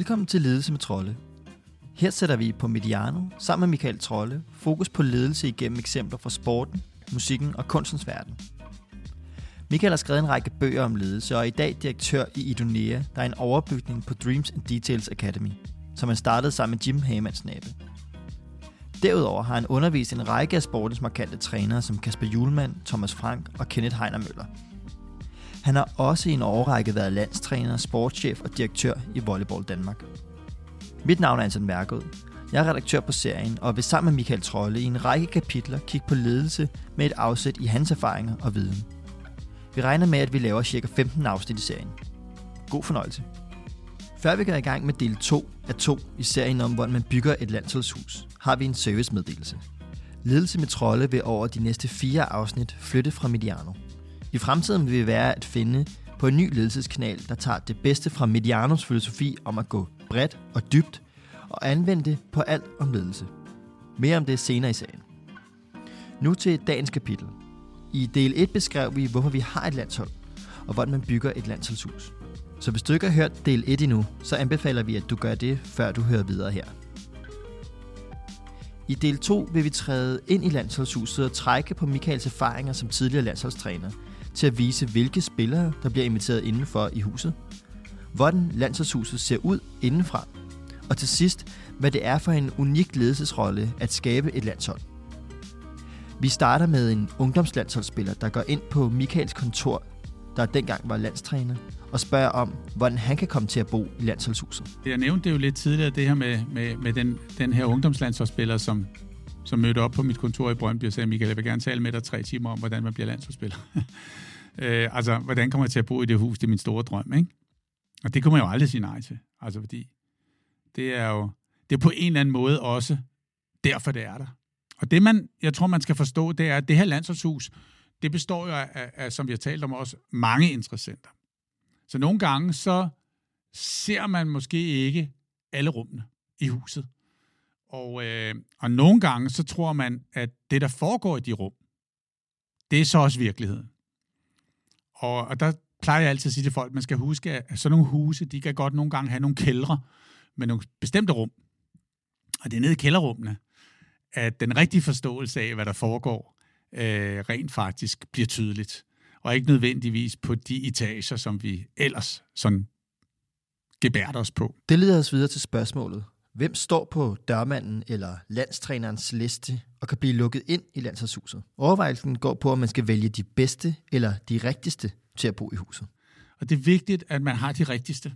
Velkommen til Ledelse med Trolle. Her sætter vi på Mediano sammen med Michael Trolle fokus på ledelse igennem eksempler fra sporten, musikken og kunstens verden. Michael har skrevet en række bøger om ledelse og er i dag direktør i Idonea, der er en overbygning på Dreams and Details Academy, som han startede sammen med Jim Hamans nabe. Derudover har han undervist en række af sportens markante trænere som Kasper Julemand, Thomas Frank og Kenneth Heiner Møller. Han har også i en årrække været landstræner, sportschef og direktør i Volleyball Danmark. Mit navn er Anton Mærkød. Jeg er redaktør på serien og vil sammen med Michael Trolle i en række kapitler kigge på ledelse med et afsæt i hans erfaringer og viden. Vi regner med, at vi laver ca. 15 afsnit i serien. God fornøjelse. Før vi går i gang med del 2 af 2 i serien om, hvordan man bygger et landsholdshus, har vi en servicemeddelelse. Ledelse med Trolle vil over de næste fire afsnit flytte fra Mediano. I fremtiden vil vi være at finde på en ny ledelseskanal, der tager det bedste fra Medianos filosofi om at gå bredt og dybt og anvende det på alt om ledelse. Mere om det senere i sagen. Nu til dagens kapitel. I del 1 beskrev vi, hvorfor vi har et landshold, og hvordan man bygger et landsholdshus. Så hvis du ikke har hørt del 1 endnu, så anbefaler vi, at du gør det, før du hører videre her. I del 2 vil vi træde ind i landsholdshuset og trække på Michaels erfaringer som tidligere landsholdstræner til at vise, hvilke spillere, der bliver inviteret indenfor i huset, hvordan landsholdshuset ser ud indenfra, og til sidst, hvad det er for en unik ledelsesrolle at skabe et landshold. Vi starter med en ungdomslandsholdsspiller, der går ind på Michaels kontor, der dengang var landstræner, og spørger om, hvordan han kan komme til at bo i landsholdshuset. Jeg nævnte det jo lidt tidligere, det her med, med, med den, den her ungdomslandsholdsspiller, som, som mødte op på mit kontor i Brøndby og sagde, Michael, jeg vil gerne tale med dig tre timer om, hvordan man bliver landsholdsspiller. øh, altså, hvordan kommer jeg til at bo i det hus? Det er min store drøm, ikke? Og det kunne man jo aldrig sige nej til. Altså, fordi det er jo det er på en eller anden måde også derfor, det er der. Og det, man, jeg tror, man skal forstå, det er, at det her landsholdshus, det består jo af, af, som vi har talt om også, mange interessenter. Så nogle gange, så ser man måske ikke alle rummene i huset. Og, øh, og nogle gange, så tror man, at det, der foregår i de rum, det er så også virkeligheden. Og, og der plejer jeg altid at sige til folk, at man skal huske, at sådan nogle huse, de kan godt nogle gange have nogle kældre med nogle bestemte rum. Og det er nede i kælderrummene, at den rigtige forståelse af, hvad der foregår, øh, rent faktisk bliver tydeligt. Og ikke nødvendigvis på de etager, som vi ellers sådan gebærter os på. Det leder os videre til spørgsmålet. Hvem står på dørmanden eller landstrænerens liste og kan blive lukket ind i landsholdshuset? Overvejelsen går på, om man skal vælge de bedste eller de rigtigste til at bo i huset. Og det er vigtigt, at man har de rigtigste.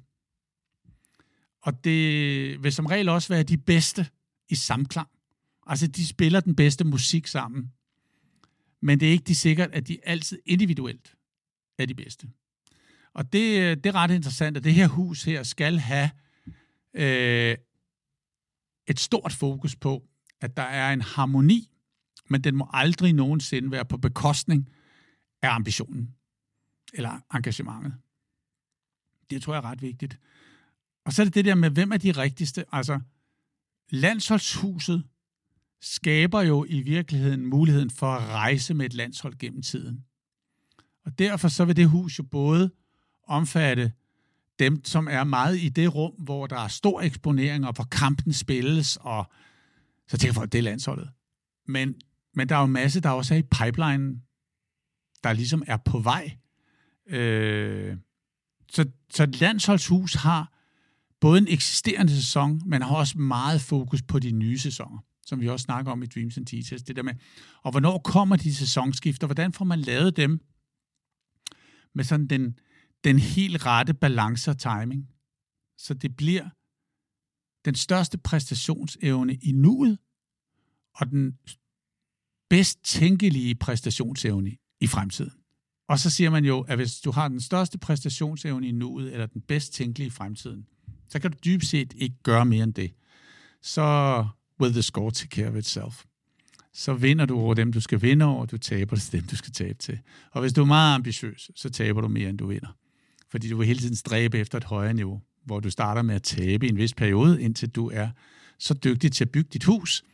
Og det vil som regel også være de bedste i samklang. Altså, de spiller den bedste musik sammen. Men det er ikke de sikkert, at de altid individuelt er de bedste. Og det, det er ret interessant, at det her hus her skal have øh, et stort fokus på, at der er en harmoni, men den må aldrig nogensinde være på bekostning af ambitionen eller engagementet. Det tror jeg er ret vigtigt. Og så er det det der med, hvem er de rigtigste? Altså, landsholdshuset skaber jo i virkeligheden muligheden for at rejse med et landshold gennem tiden. Og derfor så vil det hus jo både omfatte dem, som er meget i det rum, hvor der er stor eksponering, og hvor kampen spilles, og så tænker folk, det er landsholdet. Men, men der er jo en masse, der også er i pipelinen, der ligesom er på vej. Øh, så, så landsholdshus har både en eksisterende sæson, men har også meget fokus på de nye sæsoner, som vi også snakker om i Dreams and Teachers. Det der med, og hvornår kommer de sæsonskifter? Hvordan får man lavet dem med sådan den, den helt rette balance og timing? Så det bliver den største præstationsevne i nuet, og den bedst tænkelige præstationsevne i fremtiden. Og så siger man jo, at hvis du har den største præstationsevne i nuet, eller den bedst tænkelige i fremtiden, så kan du dybest set ikke gøre mere end det. Så will the score take care of itself. Så vinder du over dem, du skal vinde over, og du taber til dem, du skal tabe til. Og hvis du er meget ambitiøs, så taber du mere, end du vinder. Fordi du vil hele tiden stræbe efter et højere niveau, hvor du starter med at tabe i en vis periode, indtil du er så dygtig til at bygge dit hus,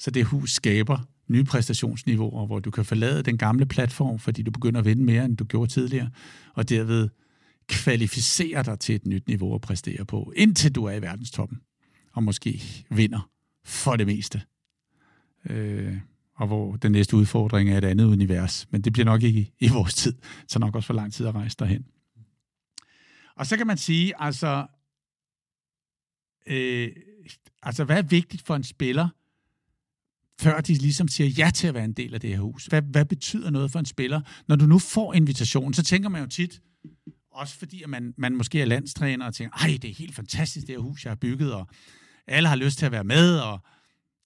så det hus skaber nye præstationsniveauer, hvor du kan forlade den gamle platform, fordi du begynder at vinde mere, end du gjorde tidligere, og derved kvalificere dig til et nyt niveau at præstere på, indtil du er i verdenstoppen, og måske vinder for det meste. Øh, og hvor den næste udfordring er et andet univers. Men det bliver nok ikke i, i vores tid. Så nok også for lang tid at rejse derhen. Og så kan man sige, altså, øh, altså hvad er vigtigt for en spiller, før de ligesom siger ja til at være en del af det her hus? Hvad, hvad betyder noget for en spiller? Når du nu får invitationen, så tænker man jo tit, også fordi at man, man måske er landstræner og tænker, ej, det er helt fantastisk, det her hus, jeg har bygget, og alle har lyst til at være med, og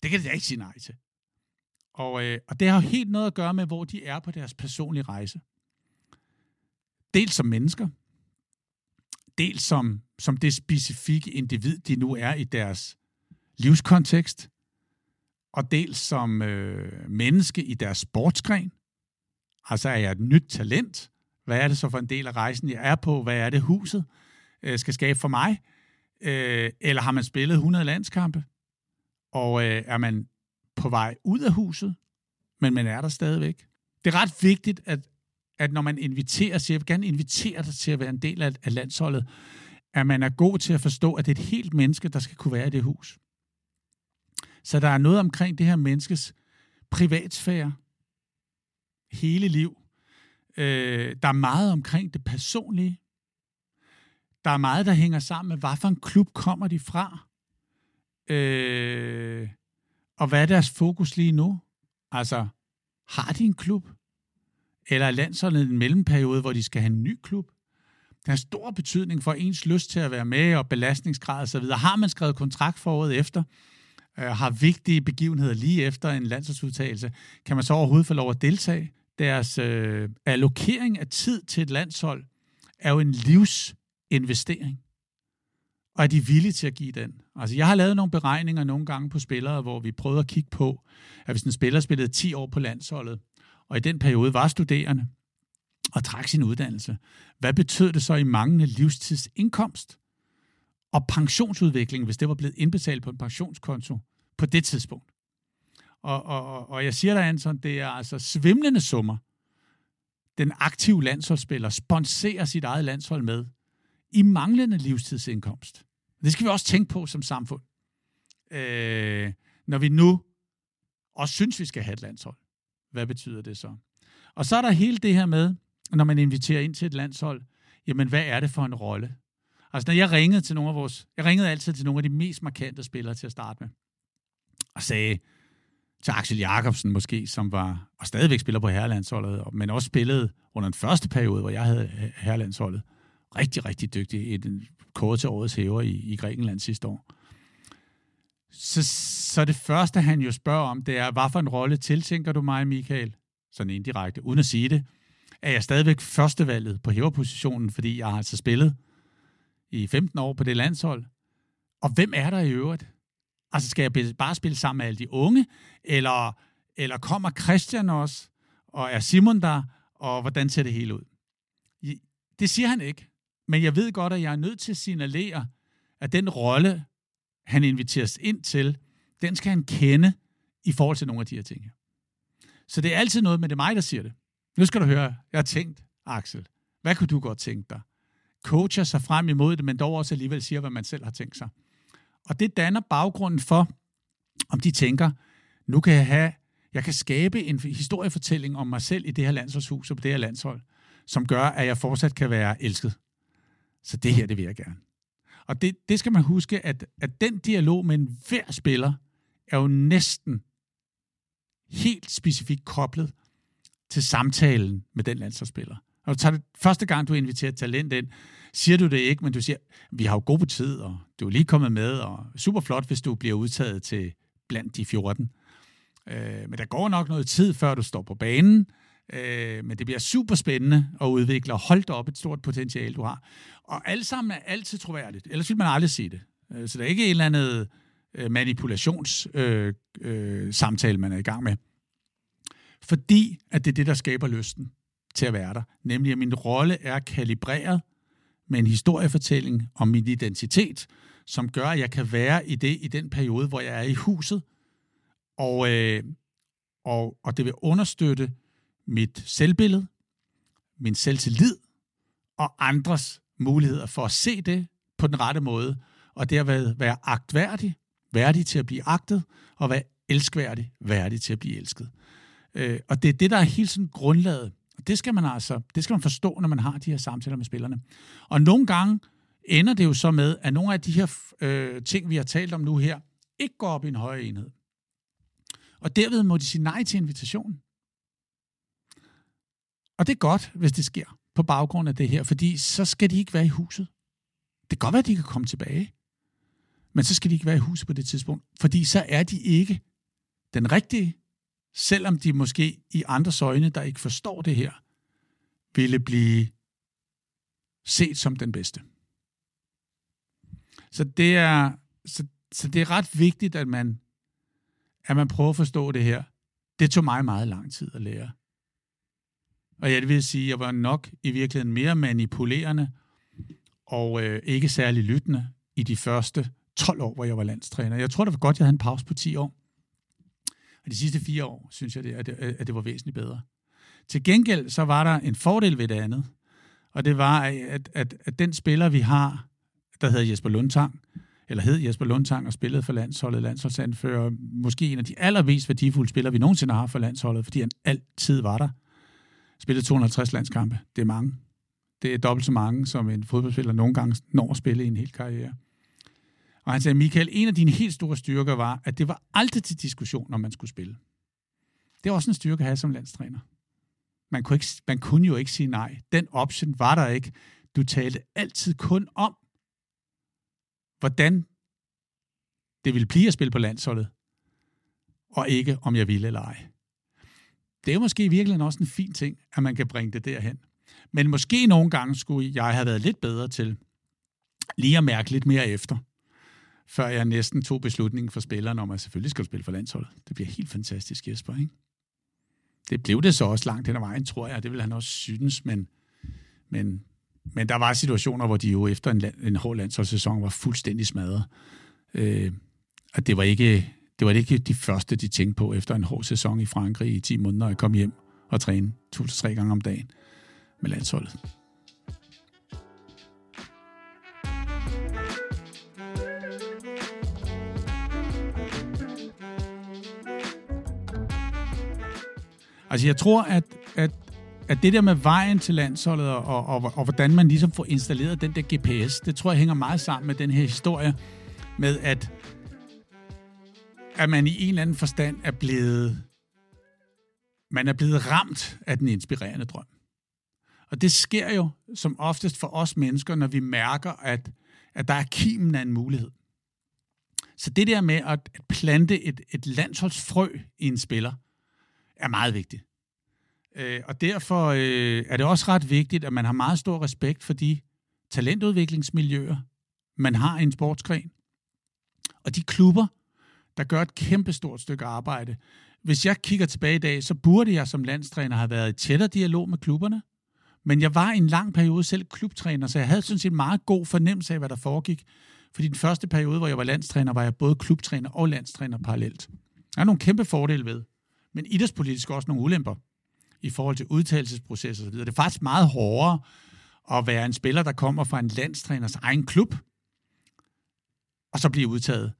det kan jeg ikke sige nej til. Og, øh, og det har jo helt noget at gøre med, hvor de er på deres personlige rejse. Dels som mennesker, dels som, som det specifikke individ, de nu er i deres livskontekst, og dels som øh, menneske i deres sportsgren. Altså er jeg et nyt talent? Hvad er det så for en del af rejsen, jeg er på? Hvad er det, huset øh, skal skabe for mig? Øh, eller har man spillet 100 landskampe? Og øh, er man på vej ud af huset, men man er der stadigvæk? Det er ret vigtigt, at, at når man inviterer, så jeg vil gerne invitere dig til at være en del af, af landsholdet, at man er god til at forstå, at det er et helt menneske, der skal kunne være i det hus. Så der er noget omkring det her menneskes privatsfære, hele liv. Øh, der er meget omkring det personlige. Der er meget, der hænger sammen med, hvad for en klub kommer de fra? Øh, og hvad er deres fokus lige nu? Altså, har de en klub? Eller er landsholdet en mellemperiode, hvor de skal have en ny klub? Det har stor betydning for ens lyst til at være med og belastningsgrad osv. Har man skrevet kontrakt for året efter, øh, har vigtige begivenheder lige efter en landsholdsudtagelse, kan man så overhovedet få lov at deltage? Deres øh, allokering af tid til et landshold er jo en livsinvestering. Og er de villige til at give den? Altså, jeg har lavet nogle beregninger nogle gange på spillere, hvor vi prøvede at kigge på, at hvis en spiller spillede 10 år på landsholdet, og i den periode var studerende, og trak sin uddannelse, hvad betød det så i manglende livstidsindkomst og pensionsudvikling, hvis det var blevet indbetalt på en pensionskonto på det tidspunkt? Og, og, og jeg siger dig, Anton, det er altså svimlende summer, den aktive landsholdsspiller sponserer sit eget landshold med i manglende livstidsindkomst. Det skal vi også tænke på som samfund. Øh, når vi nu også synes, vi skal have et landshold. Hvad betyder det så? Og så er der hele det her med, når man inviterer ind til et landshold, jamen hvad er det for en rolle? Altså når jeg ringede til nogle af vores, jeg ringede altid til nogle af de mest markante spillere til at starte med, og sagde til Axel Jakobsen måske, som var, og stadigvæk spiller på herrelandsholdet, men også spillede under den første periode, hvor jeg havde herrelandsholdet, rigtig, rigtig dygtig i den kåret til årets hæver i, i Grækenland sidste år. Så, så det første, han jo spørger om, det er, hvad for en rolle tiltænker du mig, Michael? Sådan indirekte, uden at sige det. Er jeg stadigvæk førstevalget på hæverpositionen, fordi jeg har altså spillet i 15 år på det landshold? Og hvem er der i øvrigt? Altså, skal jeg bare spille sammen med alle de unge? Eller, eller kommer Christian også? Og er Simon der? Og hvordan ser det hele ud? Det siger han ikke. Men jeg ved godt, at jeg er nødt til at signalere, at den rolle, han inviteres ind til, den skal han kende i forhold til nogle af de her ting. Så det er altid noget, men det er mig, der siger det. Nu skal du høre, jeg har tænkt, Axel, hvad kunne du godt tænke dig? Coacher sig frem imod det, men dog også alligevel siger, hvad man selv har tænkt sig. Og det danner baggrunden for, om de tænker, nu kan jeg have, jeg kan skabe en historiefortælling om mig selv i det her landsholdshus og på det her landshold, som gør, at jeg fortsat kan være elsket. Så det her, det vil jeg gerne. Og det, det skal man huske, at, at den dialog med en hver spiller er jo næsten helt specifikt koblet til samtalen med den landsholdsspiller. Og du tager det, første gang, du inviterer talent ind, siger du det ikke, men du siger, vi har jo god tid, og du er lige kommet med, og super flot, hvis du bliver udtaget til blandt de 14. Øh, men der går nok noget tid, før du står på banen, Øh, men det bliver super spændende at udvikle, og hold op et stort potentiale, du har. Og alt sammen er altid troværdigt, ellers vil man aldrig sige det. Øh, så der er ikke en eller anden øh, manipulationssamtale, øh, øh, samtale, man er i gang med. Fordi at det er det, der skaber lysten til at være der. Nemlig, at min rolle er kalibreret med en historiefortælling om min identitet, som gør, at jeg kan være i det i den periode, hvor jeg er i huset. Og, øh, og, og det vil understøtte mit selvbillede, min selvtillid og andres muligheder for at se det på den rette måde, og derved være agtværdig, værdig til at blive agtet, og være elskværdig, værdig til at blive elsket. Øh, og det er det, der er helt sådan grundlaget. Og det skal man altså, det skal man forstå, når man har de her samtaler med spillerne. Og nogle gange ender det jo så med, at nogle af de her øh, ting, vi har talt om nu her, ikke går op i en højere enhed. Og derved må de sige nej til invitationen. Og det er godt, hvis det sker på baggrund af det her, fordi så skal de ikke være i huset. Det kan godt være, at de kan komme tilbage, men så skal de ikke være i huset på det tidspunkt, fordi så er de ikke den rigtige, selvom de måske i andres øjne, der ikke forstår det her, ville blive set som den bedste. Så det er, så, så det er ret vigtigt, at man, at man prøver at forstå det her. Det tog mig meget lang tid at lære. Og jeg vil sige, at jeg var nok i virkeligheden mere manipulerende og øh, ikke særlig lyttende i de første 12 år, hvor jeg var landstræner. Jeg tror, det var godt, at jeg havde en pause på 10 år. Og de sidste fire år, synes jeg, det, at, det, at det var væsentligt bedre. Til gengæld, så var der en fordel ved det andet. Og det var, at, at, at den spiller, vi har, der hedder Jesper Lundtang, eller hed Jesper Lundtang og spillede for landsholdet, landsholdsanfører, måske en af de allermest værdifulde spillere, vi nogensinde har for landsholdet, fordi han altid var der spillet 250 landskampe. Det er mange. Det er dobbelt så mange, som en fodboldspiller nogle gange når at spille i en hel karriere. Og han sagde, Michael, en af dine helt store styrker var, at det var aldrig til diskussion, når man skulle spille. Det var også en styrke at have som landstræner. Man kunne, ikke, man kunne jo ikke sige nej. Den option var der ikke. Du talte altid kun om, hvordan det ville blive at spille på landsholdet, og ikke om jeg ville eller ej. Det er måske virkelig også en fin ting, at man kan bringe det derhen. Men måske nogle gange skulle jeg have været lidt bedre til lige at mærke lidt mere efter, før jeg næsten tog beslutningen for spilleren om, at selvfølgelig skal du spille for landsholdet. Det bliver helt fantastisk, Jesper, ikke? Det blev det så også langt hen ad vejen, tror jeg. Det vil han også synes, men, men, men der var situationer, hvor de jo efter en, en hård landsholdssæson var fuldstændig smadret. Øh, og det var ikke det var ikke de første, de tænkte på efter en hård sæson i Frankrig i 10 måneder at komme hjem og træne to til tre gange om dagen med landsholdet. Altså jeg tror, at, at, at det der med vejen til landsholdet og, og, og, og hvordan man ligesom får installeret den der GPS, det tror jeg hænger meget sammen med den her historie med, at, at man i en eller anden forstand er blevet man er blevet ramt af den inspirerende drøm. Og det sker jo som oftest for os mennesker, når vi mærker, at, at der er kimen af en mulighed. Så det der med at, plante et, et landsholdsfrø i en spiller, er meget vigtigt. Øh, og derfor øh, er det også ret vigtigt, at man har meget stor respekt for de talentudviklingsmiljøer, man har i en sportsgren. Og de klubber, der gør et kæmpe stort stykke arbejde. Hvis jeg kigger tilbage i dag, så burde jeg som landstræner have været i tættere dialog med klubberne. Men jeg var i en lang periode selv klubtræner, så jeg havde sådan set meget god fornemmelse af, hvad der foregik. Fordi den første periode, hvor jeg var landstræner, var jeg både klubtræner og landstræner parallelt. Der er nogle kæmpe fordele ved. Men idrætspolitisk også nogle ulemper i forhold til udtalelsesprocesser osv. Det er faktisk meget hårdere at være en spiller, der kommer fra en landstræners egen klub, og så blive udtaget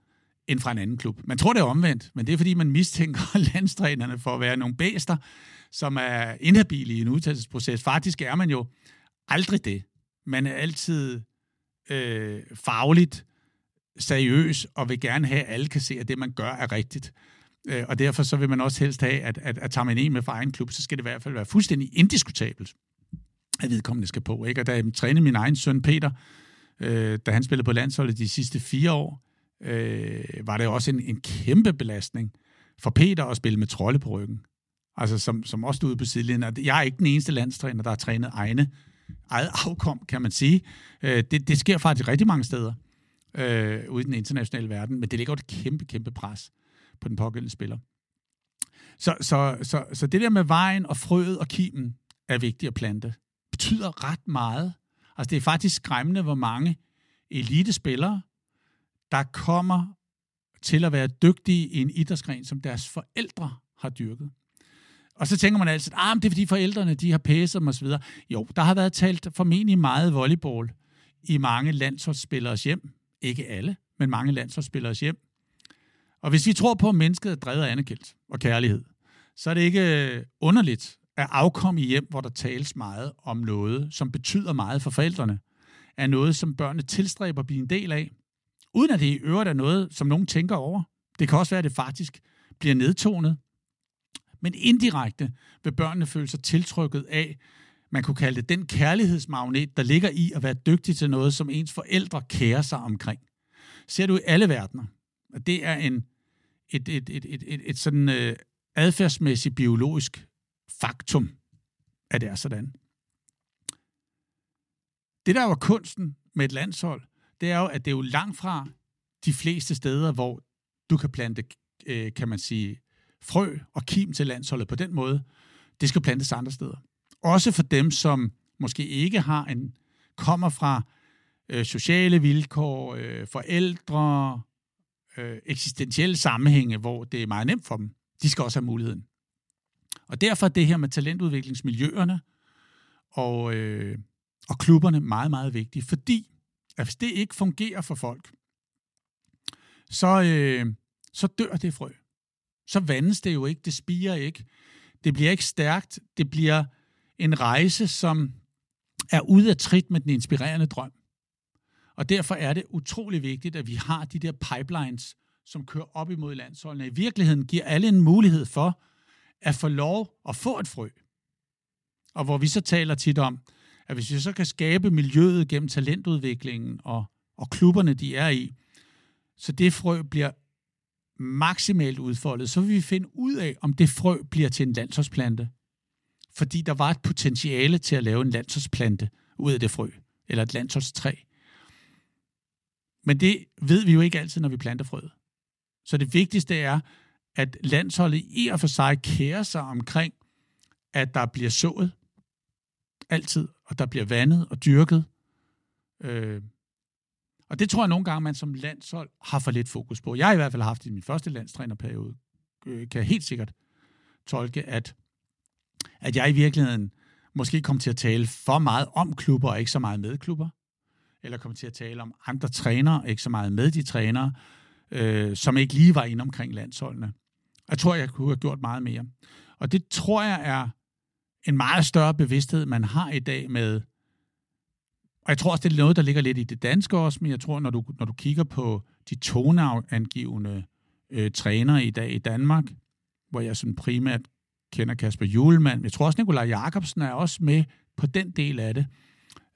end fra en anden klub. Man tror, det er omvendt, men det er, fordi man mistænker landstrænerne for at være nogle bæster, som er inhabile i en udtalelsesproces. Faktisk er man jo aldrig det. Man er altid øh, fagligt seriøs og vil gerne have, at alle kan se, at det, man gør, er rigtigt. Øh, og derfor så vil man også helst have, at, at, at tager man en med fra egen klub, så skal det i hvert fald være fuldstændig indiskutabelt, at vedkommende skal på. Ikke? Og da jeg trænede min egen søn Peter, øh, da han spillede på landsholdet de sidste fire år, øh, var det også en, en kæmpe belastning for Peter at spille med trolde på ryggen. Altså som, som også stod ude på sidelinjen. Jeg er ikke den eneste landstræner, der har trænet egne, eget afkom, kan man sige. Øh, det, det sker faktisk rigtig mange steder øh, ude i den internationale verden, men det ligger et kæmpe, kæmpe pres på den pågældende spiller. Så, så, så, så det der med vejen og frøet og kimen er vigtigt at plante. betyder ret meget. Altså det er faktisk skræmmende, hvor mange elitespillere, der kommer til at være dygtige i en idrætsgren, som deres forældre har dyrket. Og så tænker man altid, at ah, det er fordi forældrene de har pæset dem osv. Jo, der har været talt formentlig meget volleyball i mange landsholdsspilleres hjem. Ikke alle, men mange landsholdsspilleres hjem. Og hvis vi tror på, at mennesket er drevet af anerkendelse og kærlighed, så er det ikke øh, underligt at afkomme i hjem, hvor der tales meget om noget, som betyder meget for forældrene, er noget, som børnene tilstræber at blive en del af, uden at det i øvrigt er noget, som nogen tænker over. Det kan også være, at det faktisk bliver nedtonet. Men indirekte vil børnene føle sig tiltrykket af, man kunne kalde det den kærlighedsmagnet, der ligger i at være dygtig til noget, som ens forældre kærer sig omkring. Ser du i alle verdener, at det er en, et, et, et, et, et, et sådan øh, adfærdsmæssigt biologisk faktum, at det er sådan. Det, der var kunsten med et landshold, det er jo, at det er jo langt fra de fleste steder, hvor du kan plante, øh, kan man sige, frø og kim til landsholdet på den måde. Det skal plantes andre steder. Også for dem, som måske ikke har en, kommer fra øh, sociale vilkår, øh, forældre, øh, eksistentielle sammenhænge, hvor det er meget nemt for dem. De skal også have muligheden. Og derfor er det her med talentudviklingsmiljøerne og, øh, og klubberne meget, meget vigtigt, fordi at hvis det ikke fungerer for folk, så, øh, så dør det frø. Så vandes det jo ikke, det spiger ikke. Det bliver ikke stærkt, det bliver en rejse, som er ude af trit med den inspirerende drøm. Og derfor er det utrolig vigtigt, at vi har de der pipelines, som kører op imod landsholdene. I virkeligheden giver alle en mulighed for at få lov at få et frø. Og hvor vi så taler tit om, at hvis vi så kan skabe miljøet gennem talentudviklingen og, og klubberne, de er i, så det frø bliver maksimalt udfoldet, så vil vi finde ud af, om det frø bliver til en landsholdsplante. Fordi der var et potentiale til at lave en landsholdsplante ud af det frø, eller et landsholdstræ. Men det ved vi jo ikke altid, når vi planter frøet. Så det vigtigste er, at landsholdet i og for sig kærer sig omkring, at der bliver sået altid, og der bliver vandet og dyrket. Øh, og det tror jeg nogle gange, man som landshold har for lidt fokus på. Jeg har i hvert fald haft i min første landstrænerperiode, øh, kan jeg helt sikkert tolke, at, at jeg i virkeligheden måske kom til at tale for meget om klubber, og ikke så meget med klubber. Eller kom til at tale om andre trænere, og ikke så meget med de trænere, øh, som ikke lige var inde omkring landsholdene. Jeg tror, jeg kunne have gjort meget mere. Og det tror jeg er en meget større bevidsthed, man har i dag med, og jeg tror også, det er noget, der ligger lidt i det danske også, men jeg tror, når du, når du kigger på de toneangivende øh, trænere i dag i Danmark, hvor jeg sådan primært kender Kasper Julemand, jeg tror også, Nikolaj Jakobsen er også med på den del af det.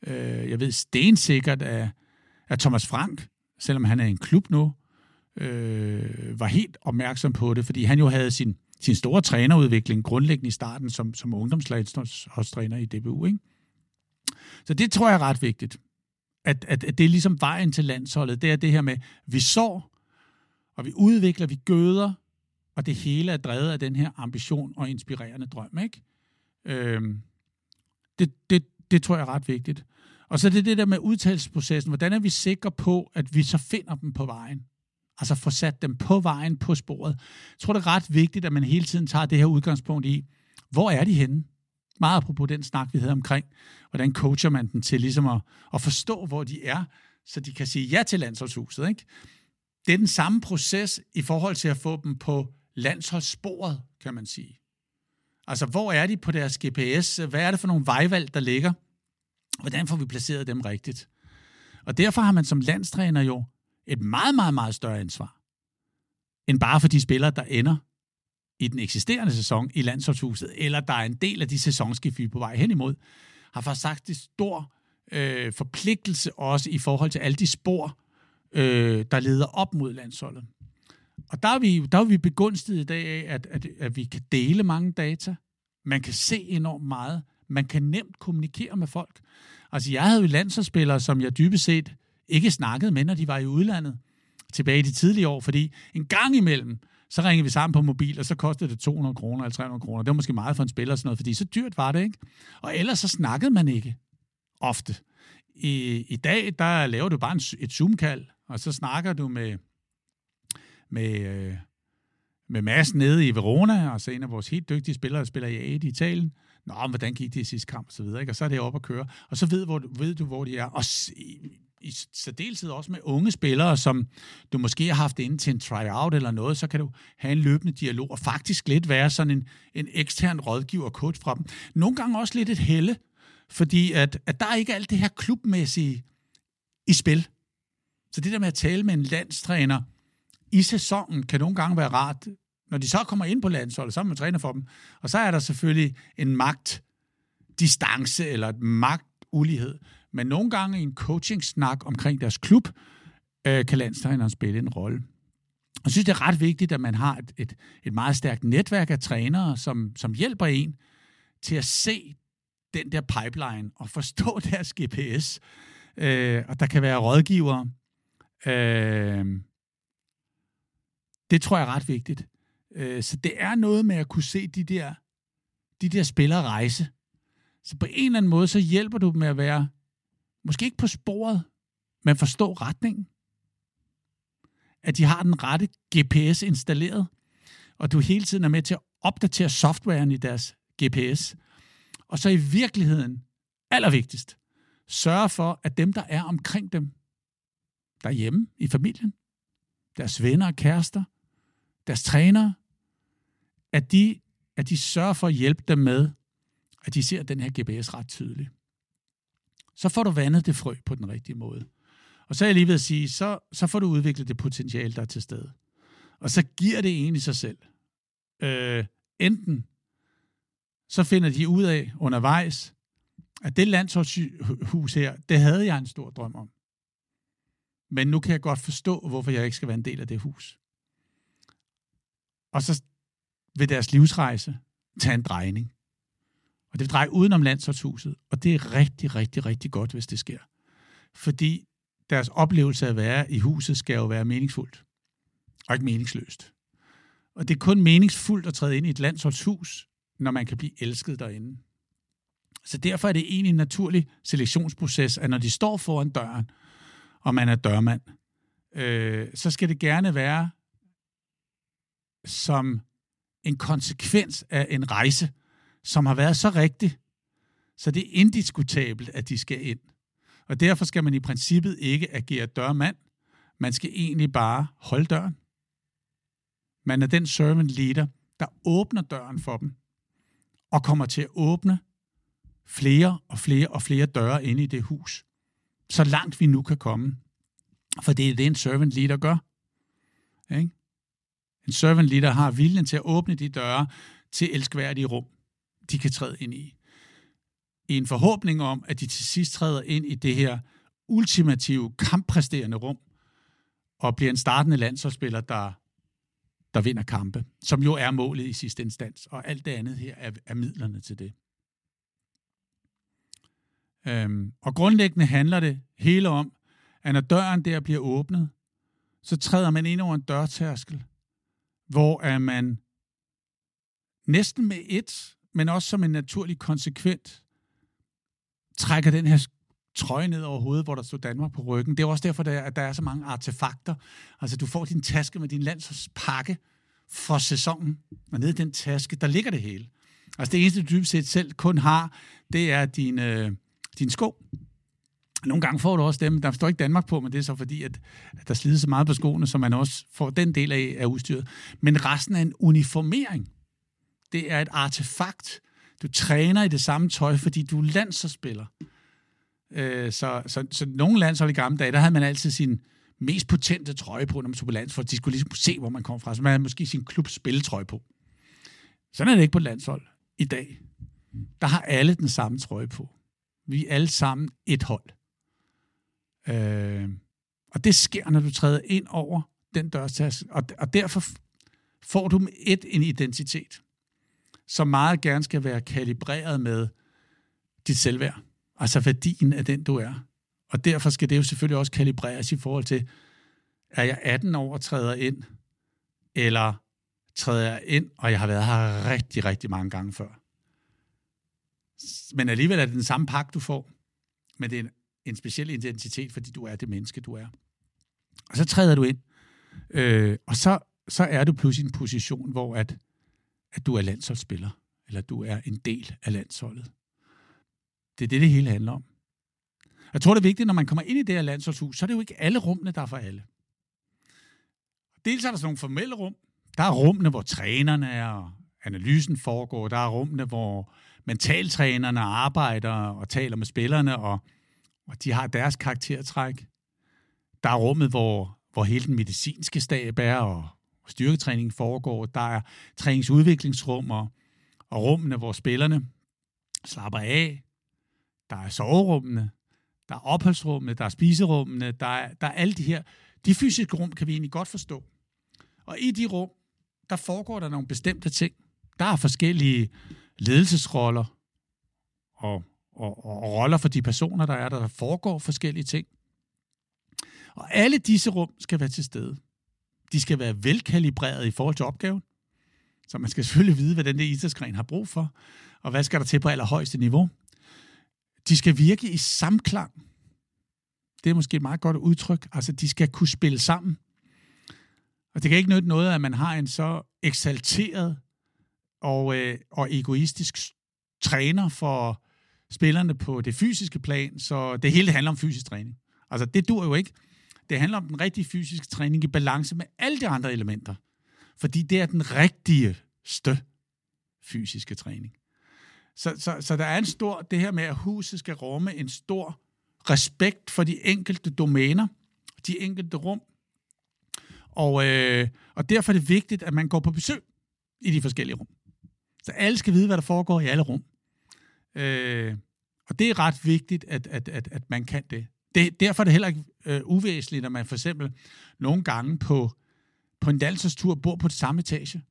Øh, jeg ved stensikkert, at, at Thomas Frank, selvom han er i en klub nu, øh, var helt opmærksom på det, fordi han jo havde sin, sin store trænerudvikling grundlæggende i starten som, som ungdomslandsholdstræner i DBU. Ikke? Så det tror jeg er ret vigtigt. At, at, at det er ligesom vejen til landsholdet. Det er det her med, vi sår, og vi udvikler, vi gøder, og det hele er drevet af den her ambition og inspirerende drøm. Ikke? Øhm, det, det, det tror jeg er ret vigtigt. Og så det er det der med udtalelsesprocessen. Hvordan er vi sikre på, at vi så finder dem på vejen? Altså få sat dem på vejen, på sporet. Jeg tror, det er ret vigtigt, at man hele tiden tager det her udgangspunkt i, hvor er de henne? Meget apropos den snak, vi havde omkring, hvordan coacher man den til ligesom at, at forstå, hvor de er, så de kan sige ja til landsholdshuset. Ikke? Det er den samme proces i forhold til at få dem på landsholdssporet, kan man sige. Altså, hvor er de på deres GPS? Hvad er det for nogle vejvalg, der ligger? Hvordan får vi placeret dem rigtigt? Og derfor har man som landstræner jo et meget, meget, meget større ansvar, end bare for de spillere, der ender i den eksisterende sæson i landsholdshuset, eller der er en del af de sæsonskift, vi er på vej hen imod, har faktisk sagt det stor øh, forpligtelse også i forhold til alle de spor, øh, der leder op mod landsholdet. Og der er vi, der er vi begunstiget i dag af, at, at, at vi kan dele mange data. Man kan se enormt meget. Man kan nemt kommunikere med folk. Altså, jeg havde jo landsholdsspillere, som jeg dybest set ikke snakkede med, når de var i udlandet tilbage i de tidlige år, fordi en gang imellem, så ringede vi sammen på mobil, og så kostede det 200 kroner eller 300 kroner. Det var måske meget for en spiller og sådan noget, fordi så dyrt var det, ikke? Og ellers så snakkede man ikke ofte. I, i dag, der laver du bare en, et Zoom-kald, og så snakker du med, med, øh, med Mads nede i Verona, og så en af vores helt dygtige spillere, der spiller i A i Italien. Nå, men hvordan gik det i sidste kamp, og så videre, ikke? Og så er det op at køre. Og så ved, hvor, ved du, hvor de er. Og se, i særdeleshed også med unge spillere, som du måske har haft inde til en tryout eller noget, så kan du have en løbende dialog, og faktisk lidt være sådan en, en ekstern rådgiver og coach fra dem. Nogle gange også lidt et helle, fordi at, at der er ikke alt det her klubmæssige i spil. Så det der med at tale med en landstræner i sæsonen, kan nogle gange være rart. Når de så kommer ind på landsholdet, så er man træner for dem. Og så er der selvfølgelig en magtdistance eller et magtulighed. Men nogle gange i en coaching-snak omkring deres klub, øh, kan landstræneren spille en rolle. Jeg synes, det er ret vigtigt, at man har et, et, et meget stærkt netværk af trænere, som, som hjælper en til at se den der pipeline og forstå deres GPS. Øh, og der kan være rådgivere. Øh, det tror jeg er ret vigtigt. Øh, så det er noget med at kunne se de der, de der spillere rejse. Så på en eller anden måde, så hjælper du dem med at være, måske ikke på sporet, men forstå retningen. At de har den rette GPS installeret, og du hele tiden er med til at opdatere softwaren i deres GPS. Og så i virkeligheden, allervigtigst, sørge for, at dem, der er omkring dem, derhjemme i familien, deres venner og kærester, deres trænere, at de, at de sørger for at hjælpe dem med, at de ser den her GPS ret tydeligt. Så får du vandet det frø på den rigtige måde. Og så er jeg lige ved at sige, så, så får du udviklet det potentiale, der er til stede. Og så giver det egentlig sig selv. Øh, enten så finder de ud af undervejs, at det landsholdshus her, det havde jeg en stor drøm om. Men nu kan jeg godt forstå, hvorfor jeg ikke skal være en del af det hus. Og så vil deres livsrejse tage en drejning. Og det vil dreje udenom landsholdshuset, og det er rigtig, rigtig, rigtig godt, hvis det sker. Fordi deres oplevelse af at være i huset skal jo være meningsfuldt, og ikke meningsløst. Og det er kun meningsfuldt at træde ind i et landsholdshus, når man kan blive elsket derinde. Så derfor er det egentlig en naturlig selektionsproces, at når de står foran døren, og man er dørmand, øh, så skal det gerne være som en konsekvens af en rejse, som har været så rigtig, så det er indiskutabelt, at de skal ind. Og derfor skal man i princippet ikke agere dørmand. Man skal egentlig bare holde døren. Man er den servant leader, der åbner døren for dem, og kommer til at åbne flere og flere og flere døre ind i det hus, så langt vi nu kan komme. For det er det, en servant leader gør. Ikke? En servant leader har viljen til at åbne de døre til elskværdige rum, de kan træde ind i. I en forhåbning om, at de til sidst træder ind i det her ultimative, kamppræsterende rum, og bliver en startende landsholdsspiller, der, der vinder kampe, som jo er målet i sidste instans, og alt det andet her er, er midlerne til det. Øhm, og grundlæggende handler det hele om, at når døren der bliver åbnet, så træder man ind over en dørtærskel, hvor er man næsten med et, men også som en naturlig konsekvent, trækker den her trøje ned over hovedet, hvor der står Danmark på ryggen. Det er også derfor, at der er så mange artefakter. Altså, du får din taske med din landsholdspakke for sæsonen, og nede i den taske, der ligger det hele. Altså, det eneste, du dybest set selv kun har, det er din, øh, din sko. Nogle gange får du også dem, der står ikke Danmark på, men det er så fordi, at, at der slides så meget på skoene, så man også får den del af, af udstyret. Men resten er en uniformering. Det er et artefakt. Du træner i det samme tøj, fordi du er landsholdsspiller. Øh, så, så, så nogle landshold i gamle dage, der havde man altid sin mest potente trøje på, når man tog på landshold. De skulle ligesom se, hvor man kom fra. Så man havde måske sin klubs spilletrøje på. Sådan er det ikke på landshold i dag. Der har alle den samme trøje på. Vi er alle sammen et hold. Øh, og det sker, når du træder ind over den dørtaske. Og, og derfor får du et en identitet, som meget gerne skal være kalibreret med dit selvværd. Altså værdien af den, du er. Og derfor skal det jo selvfølgelig også kalibreres i forhold til, er jeg 18 år og træder ind, eller træder jeg ind, og jeg har været her rigtig, rigtig mange gange før. Men alligevel er det den samme pakke, du får, men det er en, en speciel identitet, fordi du er det menneske, du er. Og så træder du ind, øh, og så så er du pludselig i en position, hvor at, at du er landsholdsspiller, eller du er en del af landsholdet. Det er det, det hele handler om. Jeg tror, det er vigtigt, når man kommer ind i det her landsholdshus, så er det jo ikke alle rummene, der er for alle. Dels er der sådan nogle formelle rum. Der er rummene, hvor trænerne er, og analysen foregår. Der er rummene, hvor mentaltrænerne arbejder og taler med spillerne, og, og de har deres karaktertræk. Der er rummet, hvor, hvor hele den medicinske stab er, og styrketræningen foregår. Der er træningsudviklingsrum og, og rummene, hvor spillerne slapper af. Der er soverummene, der er opholdsrummene, der er spiserummene, der er, der er alle de her. De fysiske rum kan vi egentlig godt forstå. Og i de rum, der foregår der nogle bestemte ting. Der er forskellige ledelsesroller og, og, og, og roller for de personer, der er der. Der foregår forskellige ting. Og alle disse rum skal være til stede. De skal være velkalibreret i forhold til opgaven. Så man skal selvfølgelig vide, hvad den der idrætsgren har brug for, og hvad skal der til på allerhøjeste niveau. De skal virke i samklang. Det er måske et meget godt udtryk. Altså, de skal kunne spille sammen. Og det kan ikke nytte noget, at man har en så eksalteret og, øh, og egoistisk træner for spillerne på det fysiske plan, så det hele handler om fysisk træning. Altså, det dur jo ikke. Det handler om den rigtige fysiske træning i balance med alle de andre elementer. Fordi det er den rigtige stø fysiske træning. Så, så, så der er en stor, det her med, at huset skal rumme en stor respekt for de enkelte domæner, de enkelte rum. Og, øh, og derfor er det vigtigt, at man går på besøg i de forskellige rum. Så alle skal vide, hvad der foregår i alle rum. Øh, og det er ret vigtigt, at, at, at, at man kan det det. Derfor er det heller ikke øh, uvæsentligt, at man for eksempel nogle gange på, på en dansestur bor på det samme etage.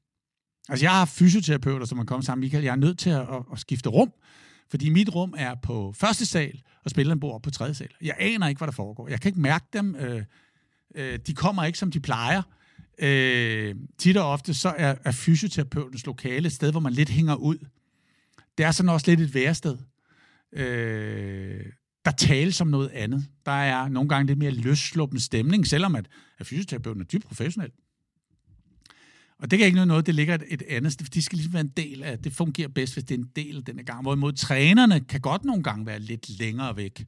Altså, jeg har fysioterapeuter, som er kommet sammen. Michael, jeg er nødt til at, at, at skifte rum, fordi mit rum er på første sal, og spilleren bor på tredje sal. Jeg aner ikke, hvad der foregår. Jeg kan ikke mærke dem. Øh, øh, de kommer ikke, som de plejer. Øh, tit og ofte, så er, er fysioterapeutens lokale et sted, hvor man lidt hænger ud. Det er sådan også lidt et værested. Øh, der tales om noget andet. Der er nogle gange lidt mere løsluppen stemning, selvom at, at fysioterapeuten er dybt professionel. Og det kan ikke noget, det ligger et, et andet sted, for de skal ligesom være en del af, det fungerer bedst, hvis det er en del af denne gang. Hvorimod trænerne kan godt nogle gange være lidt længere væk.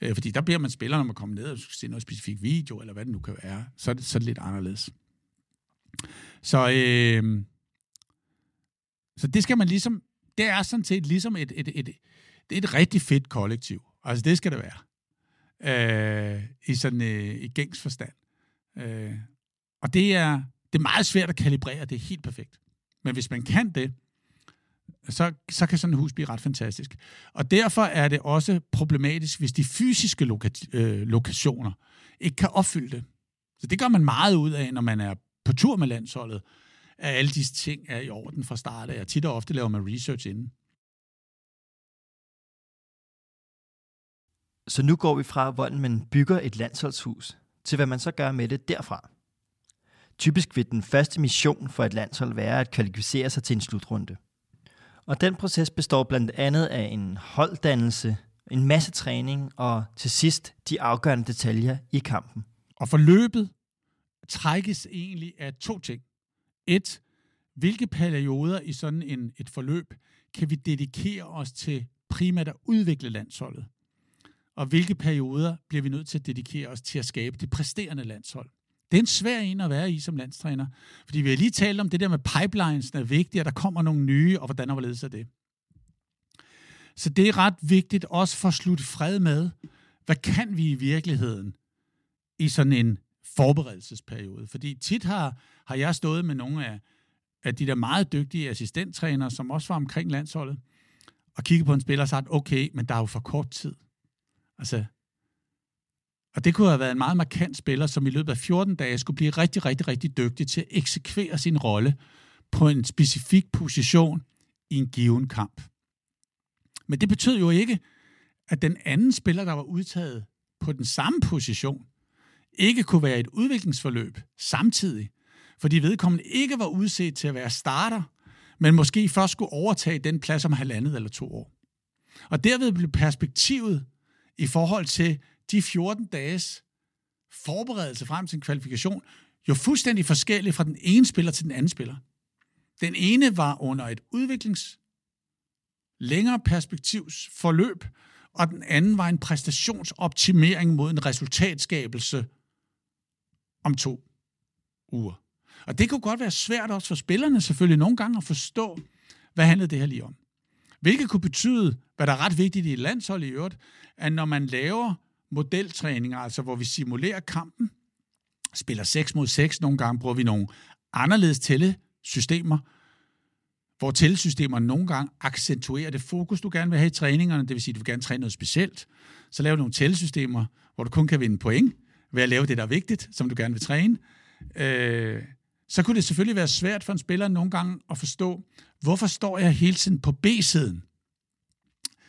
Øh, fordi der bliver man spiller, når man kommer ned og skal se noget specifik video, eller hvad det nu kan være. Så er det, så er det lidt anderledes. Så, øh, så det skal man ligesom, det er sådan set ligesom et, et, et, det er et rigtig fedt kollektiv. Altså det skal det være. Øh, I sådan øh, i gængs forstand. Øh, og det er, det er meget svært at kalibrere det helt perfekt. Men hvis man kan det, så, så kan sådan et hus blive ret fantastisk. Og derfor er det også problematisk, hvis de fysiske loka- øh, lokationer ikke kan opfylde det. Så det gør man meget ud af, når man er på tur med landsholdet, at alle disse ting er i orden fra start af. Og tit og ofte laver man research inden. Så nu går vi fra, hvordan man bygger et landsholdshus, til hvad man så gør med det derfra. Typisk vil den første mission for et landshold være at kvalificere sig til en slutrunde. Og den proces består blandt andet af en holddannelse, en masse træning og til sidst de afgørende detaljer i kampen. Og forløbet trækkes egentlig af to ting. Et, hvilke perioder i sådan en, et forløb kan vi dedikere os til primært at udvikle landsholdet? Og hvilke perioder bliver vi nødt til at dedikere os til at skabe det præsterende landshold? Det er en svær en at være i som landstræner. Fordi vi har lige talt om det der med pipelines, der er vigtigt, at der kommer nogle nye, og hvordan overledes er det. Så det er ret vigtigt også for at slutte fred med, hvad kan vi i virkeligheden i sådan en forberedelsesperiode? Fordi tit har, har jeg stået med nogle af, af de der meget dygtige assistenttrænere, som også var omkring landsholdet, og kigget på en spiller og sagt, okay, men der er jo for kort tid. Altså, og det kunne have været en meget markant spiller, som i løbet af 14 dage skulle blive rigtig, rigtig, rigtig dygtig til at eksekvere sin rolle på en specifik position i en given kamp. Men det betød jo ikke, at den anden spiller, der var udtaget på den samme position, ikke kunne være et udviklingsforløb samtidig, fordi vedkommende ikke var udset til at være starter, men måske først skulle overtage den plads om halvandet eller to år. Og derved blev perspektivet i forhold til de 14 dages forberedelse frem til en kvalifikation jo fuldstændig forskellig fra den ene spiller til den anden spiller. Den ene var under et udviklings længere perspektivs forløb, og den anden var en præstationsoptimering mod en resultatskabelse om to uger. Og det kunne godt være svært også for spillerne selvfølgelig nogle gange at forstå, hvad handlede det her lige om. Hvilket kunne betyde, hvad der er ret vigtigt i et landshold i øvrigt, at når man laver modeltræninger, altså hvor vi simulerer kampen, spiller 6 mod 6, nogle gange bruger vi nogle anderledes tællesystemer, hvor tællesystemer nogle gange accentuerer det fokus, du gerne vil have i træningerne, det vil sige, at du vil gerne træne noget specielt. Så laver du nogle tællesystemer, hvor du kun kan vinde point ved at lave det, der er vigtigt, som du gerne vil træne. Øh, så kunne det selvfølgelig være svært for en spiller nogle gange at forstå, hvorfor står jeg hele tiden på B-siden?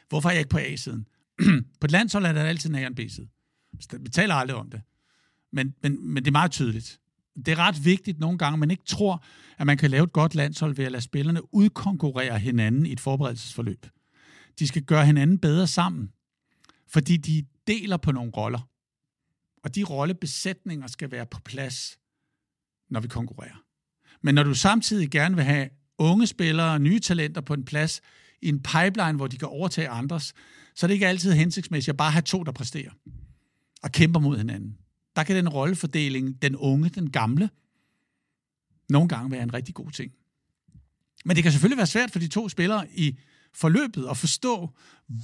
Hvorfor er jeg ikke på A-siden? på et landshold er der altid en A- og en B-side. Vi taler aldrig om det. Men, men, men det er meget tydeligt. Det er ret vigtigt nogle gange, at man ikke tror, at man kan lave et godt landshold ved at lade spillerne udkonkurrere hinanden i et forberedelsesforløb. De skal gøre hinanden bedre sammen, fordi de deler på nogle roller. Og de rollebesætninger skal være på plads, når vi konkurrerer. Men når du samtidig gerne vil have unge spillere og nye talenter på en plads i en pipeline, hvor de kan overtage andres, så er det ikke altid hensigtsmæssigt at bare have to, der præsterer og kæmper mod hinanden. Der kan den rollefordeling, den unge, den gamle, nogle gange være en rigtig god ting. Men det kan selvfølgelig være svært for de to spillere i forløbet at forstå,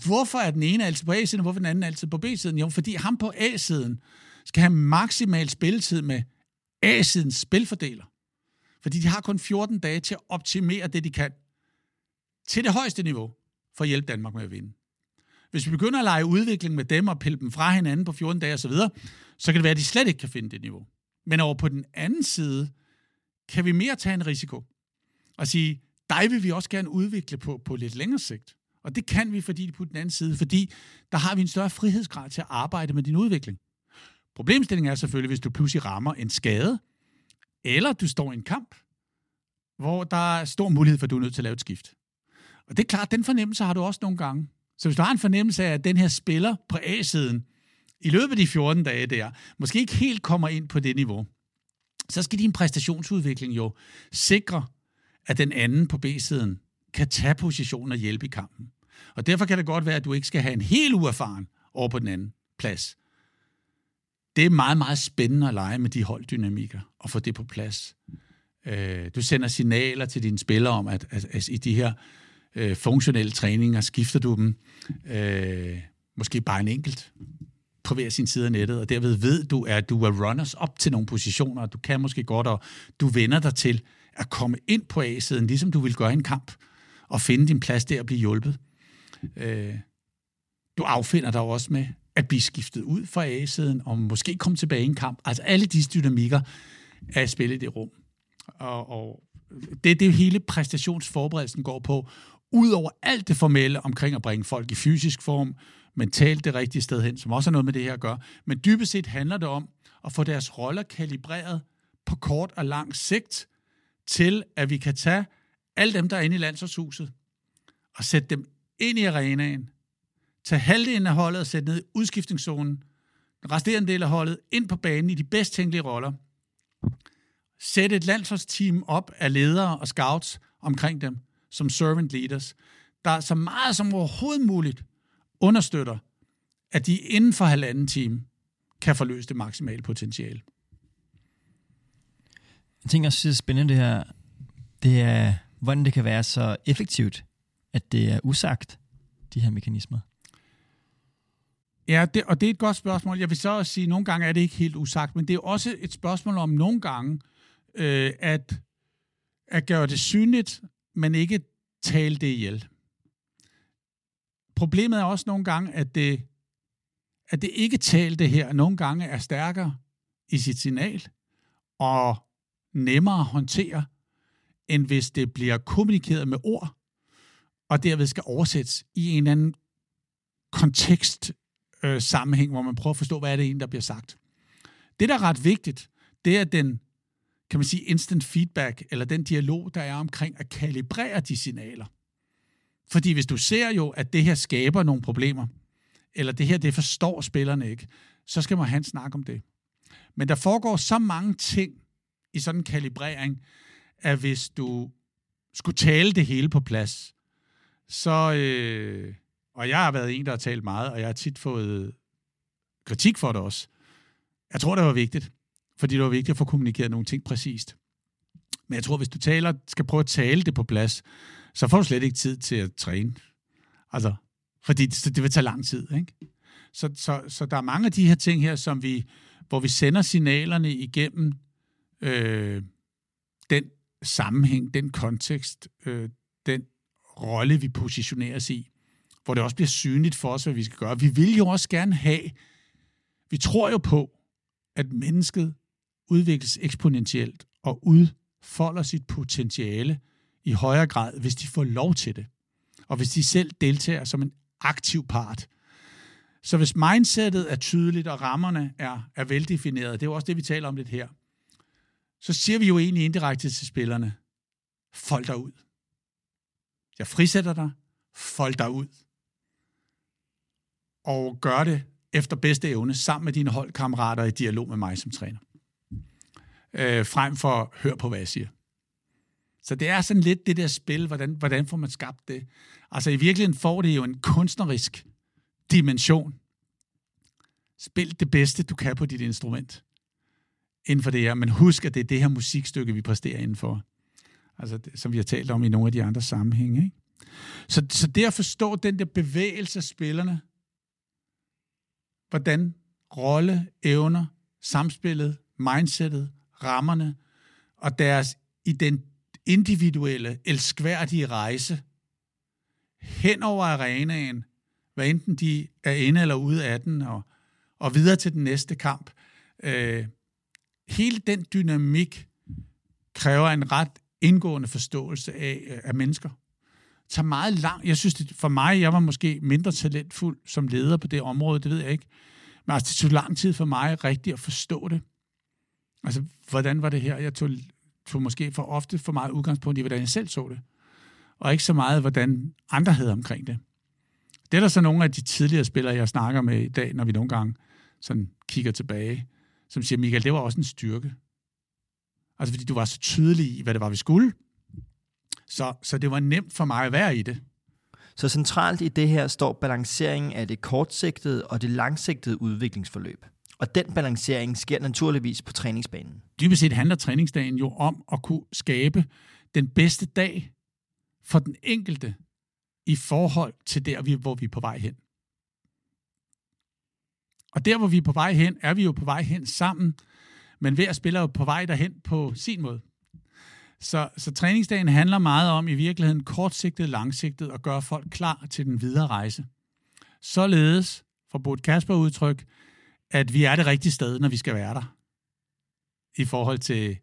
hvorfor er den ene altid på A-siden, og hvorfor den anden altid på B-siden. Jo, fordi ham på A-siden skal have maksimal spilletid med A-sidens spilfordeler. Fordi de har kun 14 dage til at optimere det, de kan til det højeste niveau for at hjælpe Danmark med at vinde. Hvis vi begynder at lege udvikling med dem og pille dem fra hinanden på 14 dage osv., så, så kan det være, at de slet ikke kan finde det niveau. Men over på den anden side, kan vi mere tage en risiko og sige, dig vil vi også gerne udvikle på, på lidt længere sigt. Og det kan vi, fordi på den anden side, fordi der har vi en større frihedsgrad til at arbejde med din udvikling. Problemstillingen er selvfølgelig, hvis du pludselig rammer en skade, eller du står i en kamp, hvor der er stor mulighed for, at du er nødt til at lave et skift. Og det er klart, den fornemmelse har du også nogle gange. Så hvis du har en fornemmelse af, at den her spiller på A-siden, i løbet af de 14 dage der, måske ikke helt kommer ind på det niveau, så skal din præstationsudvikling jo sikre, at den anden på B-siden kan tage positionen og hjælpe i kampen. Og derfor kan det godt være, at du ikke skal have en helt uerfaren over på den anden plads. Det er meget, meget spændende at lege med de holddynamikker og få det på plads. Øh, du sender signaler til dine spillere om, at, at, at i de her øh, funktionelle træninger skifter du dem øh, måske bare en enkelt på hver sin side af nettet, og derved ved du, at du er runners op til nogle positioner, og du kan måske godt, og du vender dig til at komme ind på A-siden, ligesom du vil gøre i en kamp, og finde din plads der og blive hjulpet. Øh, du affinder dig også med at blive skiftet ud fra A-siden, og måske komme tilbage i en kamp. Altså alle disse dynamikker er at spille i det rum. Og, og det er det hele præstationsforberedelsen går på, Udover alt det formelle omkring at bringe folk i fysisk form, mentalt det rigtige sted hen, som også har noget med det her at gøre. Men dybest set handler det om at få deres roller kalibreret på kort og lang sigt, til at vi kan tage alle dem, der er inde i landsholdshuset, og sætte dem ind i arenaen, tage halvdelen af holdet og sætte ned i udskiftningszonen, den resterende del af holdet ind på banen i de bedst tænkelige roller, sætte et landsholdsteam op af ledere og scouts omkring dem, som servant leaders, der så meget som overhovedet muligt understøtter, at de inden for halvanden time kan forløse det maksimale potentiale. Jeg tænker også, det er spændende det her, det er, hvordan det kan være så effektivt, at det er usagt, de her mekanismer. Ja, det, og det er et godt spørgsmål. Jeg vil så også sige, at nogle gange er det ikke helt usagt, men det er også et spørgsmål om nogle gange, øh, at, at gøre det synligt, men ikke tale det ihjel. Problemet er også nogle gange, at det, at det ikke talte her nogle gange er stærkere i sit signal og nemmere at håndtere, end hvis det bliver kommunikeret med ord, og derved skal oversættes i en eller anden kontekst øh, sammenhæng, hvor man prøver at forstå, hvad er det egentlig, der bliver sagt. Det, der er ret vigtigt, det er den kan man sige, instant feedback, eller den dialog, der er omkring at kalibrere de signaler. Fordi hvis du ser jo, at det her skaber nogle problemer, eller det her, det forstår spillerne ikke, så skal man have en snak om det. Men der foregår så mange ting i sådan en kalibrering, at hvis du skulle tale det hele på plads, så, øh, og jeg har været en, der har talt meget, og jeg har tit fået kritik for det også. Jeg tror, det var vigtigt, fordi det var vigtigt at få kommunikeret nogle ting præcist. Men jeg tror, hvis du taler, skal prøve at tale det på plads, så får du slet ikke tid til at træne. Altså, fordi det, det vil tage lang tid, ikke? Så, så, så der er mange af de her ting her, som vi, hvor vi sender signalerne igennem øh, den sammenhæng, den kontekst, øh, den rolle, vi positionerer os i, hvor det også bliver synligt for os, hvad vi skal gøre. Vi vil jo også gerne have, vi tror jo på, at mennesket udvikles eksponentielt og udfolder sit potentiale i højere grad, hvis de får lov til det. Og hvis de selv deltager som en aktiv part. Så hvis mindsetet er tydeligt, og rammerne er, er veldefineret, det er jo også det, vi taler om lidt her, så siger vi jo egentlig indirekte til spillerne, fold dig ud. Jeg frisætter dig, fold dig ud. Og gør det efter bedste evne, sammen med dine holdkammerater i dialog med mig som træner. Øh, frem for, hør på, hvad jeg siger. Så det er sådan lidt det der spil, hvordan, hvordan får man skabt det? Altså i virkeligheden får det jo en kunstnerisk dimension. Spil det bedste, du kan på dit instrument inden for det her, men husk, at det er det her musikstykke, vi præsterer indenfor. Altså, det, som vi har talt om i nogle af de andre sammenhænge. Ikke? Så, så det at forstå den der bevægelse af spillerne, hvordan rolle, evner, samspillet, mindsetet, rammerne og deres i den individuelle, elskværdige rejse hen over arenaen, hvad enten de er inde eller ude af den, og, og videre til den næste kamp. Øh, hele den dynamik kræver en ret indgående forståelse af, øh, af mennesker. Tager meget lang. Jeg synes, det, for mig, jeg var måske mindre talentfuld som leder på det område, det ved jeg ikke. Men altså, det tog lang tid for mig rigtigt at forstå det. Altså, hvordan var det her? Jeg tog, tog måske for ofte for meget udgangspunkt i, hvordan jeg selv så det. Og ikke så meget, hvordan andre havde omkring det. Det er der så nogle af de tidligere spillere, jeg snakker med i dag, når vi nogle gange sådan kigger tilbage, som siger, Michael, det var også en styrke. Altså, fordi du var så tydelig i, hvad det var, vi skulle. Så, så det var nemt for mig at være i det. Så centralt i det her står balanceringen af det kortsigtede og det langsigtede udviklingsforløb. Og den balancering sker naturligvis på træningsbanen. Dybest set handler træningsdagen jo om at kunne skabe den bedste dag for den enkelte i forhold til der, hvor vi er på vej hen. Og der, hvor vi er på vej hen, er vi jo på vej hen sammen, men hver spiller jo på vej derhen på sin måde. Så, så træningsdagen handler meget om i virkeligheden kortsigtet, langsigtet at gøre folk klar til den videre rejse. Således, for Bort Kasper udtryk, at vi er det rigtige sted, når vi skal være der. I forhold til,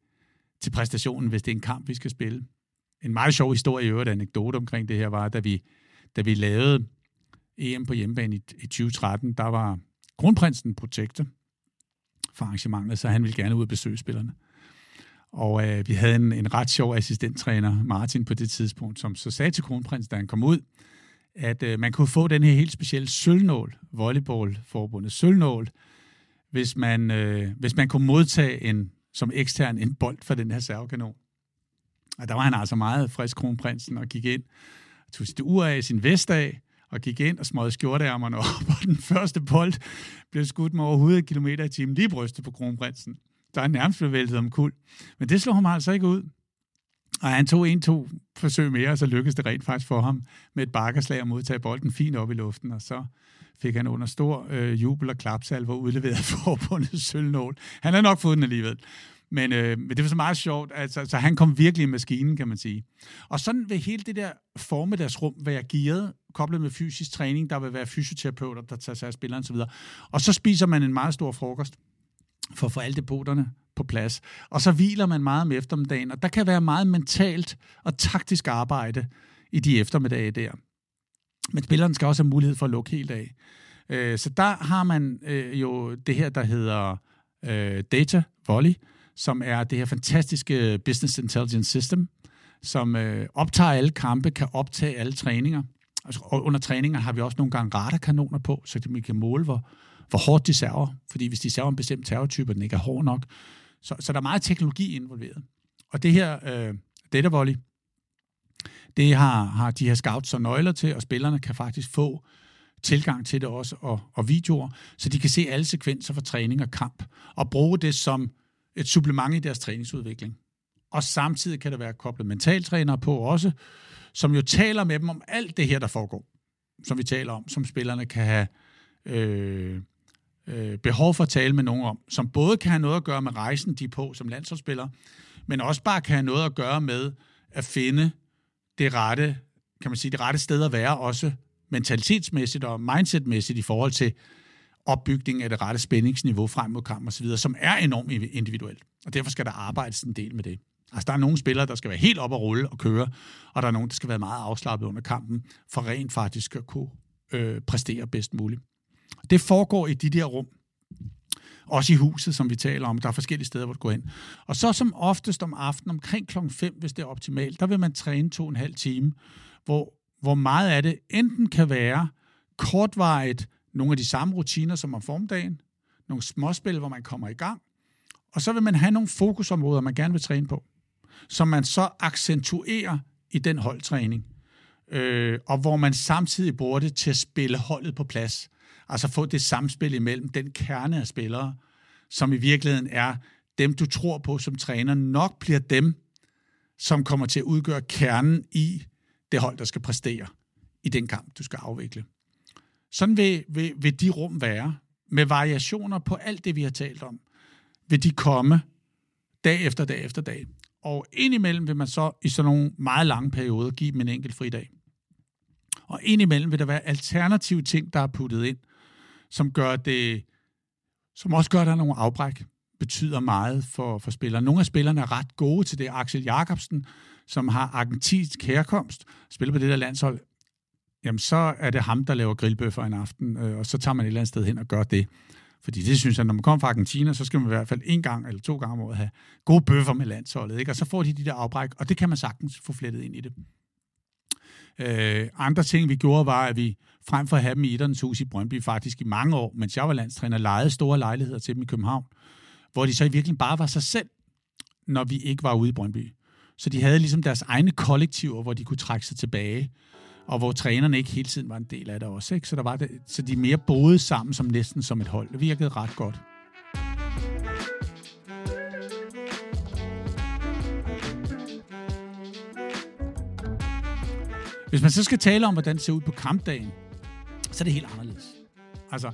til præstationen, hvis det er en kamp, vi skal spille. En meget sjov historie i øvrigt, anekdote omkring det her, var, da vi, da vi lavede EM på hjemmebane i, i 2013, der var kronprinsen protektor for arrangementet, så han ville gerne ud og besøge spillerne. Og øh, vi havde en, en ret sjov assistenttræner, Martin, på det tidspunkt, som så sagde til kronprinsen, da han kom ud, at øh, man kunne få den her helt specielle sølvnål, volleyballforbundet sølvnål, hvis man, øh, hvis man kunne modtage en, som ekstern en bold fra den her servekanon. Og der var han altså meget frisk, kronprinsen, og gik ind, tog sit ur af, sin vest af, og gik ind og smøgede skjorteærmerne op, og den første bold blev skudt med over 100 km i timen lige brystet på kronprinsen. Der nærmest blev væltet om kul. Men det slog ham altså ikke ud. Og han tog en-to forsøg mere, og så lykkedes det rent faktisk for ham med et bakkerslag at modtage bolden fint op i luften, og så fik han under stor øh, jubel og klapsalver udleveret forbundet sølvnål. Han har nok fået den alligevel. Men, øh, men det var så meget sjovt. Altså, så han kom virkelig i maskinen, kan man sige. Og sådan vil hele det der formiddagsrum være gearet, koblet med fysisk træning. Der vil være fysioterapeuter, der tager sig af spilleren osv. Og så spiser man en meget stor frokost for at få alle depoterne på plads. Og så hviler man meget om eftermiddagen, og der kan være meget mentalt og taktisk arbejde i de eftermiddage der. Men spilleren skal også have mulighed for at lukke helt af. Øh, så der har man øh, jo det her, der hedder øh, Data Volley, som er det her fantastiske Business Intelligence System, som øh, optager alle kampe, kan optage alle træninger. Altså, og under træninger har vi også nogle gange radarkanoner på, så vi kan måle, hvor, hvor hårdt de server. Fordi hvis de server en bestemt terrortype, og den ikke er hård nok, Så, så der er meget teknologi involveret. Og det her øh, data volley, det har, har de her scouts og nøgler til, og spillerne kan faktisk få tilgang til det også, og, og videoer, så de kan se alle sekvenser fra træning og kamp, og bruge det som et supplement i deres træningsudvikling. Og samtidig kan der være koblet mentaltrænere på også, som jo taler med dem om alt det her, der foregår, som vi taler om, som spillerne kan have øh, øh, behov for at tale med nogen om, som både kan have noget at gøre med rejsen, de er på som landsholdsspiller, men også bare kan have noget at gøre med at finde det rette, kan man sige, det rette sted at være, også mentalitetsmæssigt og mindsetmæssigt i forhold til opbygning af det rette spændingsniveau frem mod kamp osv., som er enormt individuelt. Og derfor skal der arbejdes en del med det. Altså, der er nogle spillere, der skal være helt op og rulle og køre, og der er nogle, der skal være meget afslappet under kampen, for rent faktisk at kunne øh, præstere bedst muligt. Det foregår i de der rum, også i huset, som vi taler om. Der er forskellige steder, hvor du går ind. Og så som oftest om aftenen, omkring klokken 5, hvis det er optimalt, der vil man træne to og en halv time, hvor, hvor meget af det enten kan være kortvarigt nogle af de samme rutiner som om formdagen, nogle småspil, hvor man kommer i gang, og så vil man have nogle fokusområder, man gerne vil træne på, som man så accentuerer i den holdtræning, øh, og hvor man samtidig bruger det til at spille holdet på plads. Altså få det samspil imellem den kerne af spillere, som i virkeligheden er dem, du tror på som træner, nok bliver dem, som kommer til at udgøre kernen i det hold, der skal præstere i den kamp, du skal afvikle. Sådan vil, vil, vil de rum være, med variationer på alt det, vi har talt om. Vil de komme dag efter dag efter dag. Og indimellem vil man så i sådan nogle meget lange perioder give dem en enkelt fridag. Og indimellem vil der være alternative ting, der er puttet ind, som gør det, som også gør, at der er nogle afbræk, betyder meget for, for spillere. Nogle af spillerne er ret gode til det. Axel Jakobsen, som har argentinsk herkomst, spiller på det der landshold, jamen så er det ham, der laver grillbøffer en aften, øh, og så tager man et eller andet sted hen og gør det. Fordi det synes jeg, når man kommer fra Argentina, så skal man i hvert fald en gang eller to gange om året have gode bøffer med landsholdet, ikke? og så får de de der afbræk, og det kan man sagtens få flettet ind i det. Øh, andre ting, vi gjorde, var, at vi frem for at have dem i Iddernes hus i Brøndby, faktisk i mange år, mens jeg var landstræner, lejede store lejligheder til dem i København, hvor de så i virkeligheden bare var sig selv, når vi ikke var ude i Brøndby. Så de havde ligesom deres egne kollektiver, hvor de kunne trække sig tilbage, og hvor trænerne ikke hele tiden var en del af det også. Ikke? Så, der var det, så de mere boede sammen som næsten som et hold. Det virkede ret godt. Hvis man så skal tale om, hvordan det ser ud på kampdagen, så er det helt anderledes. Altså,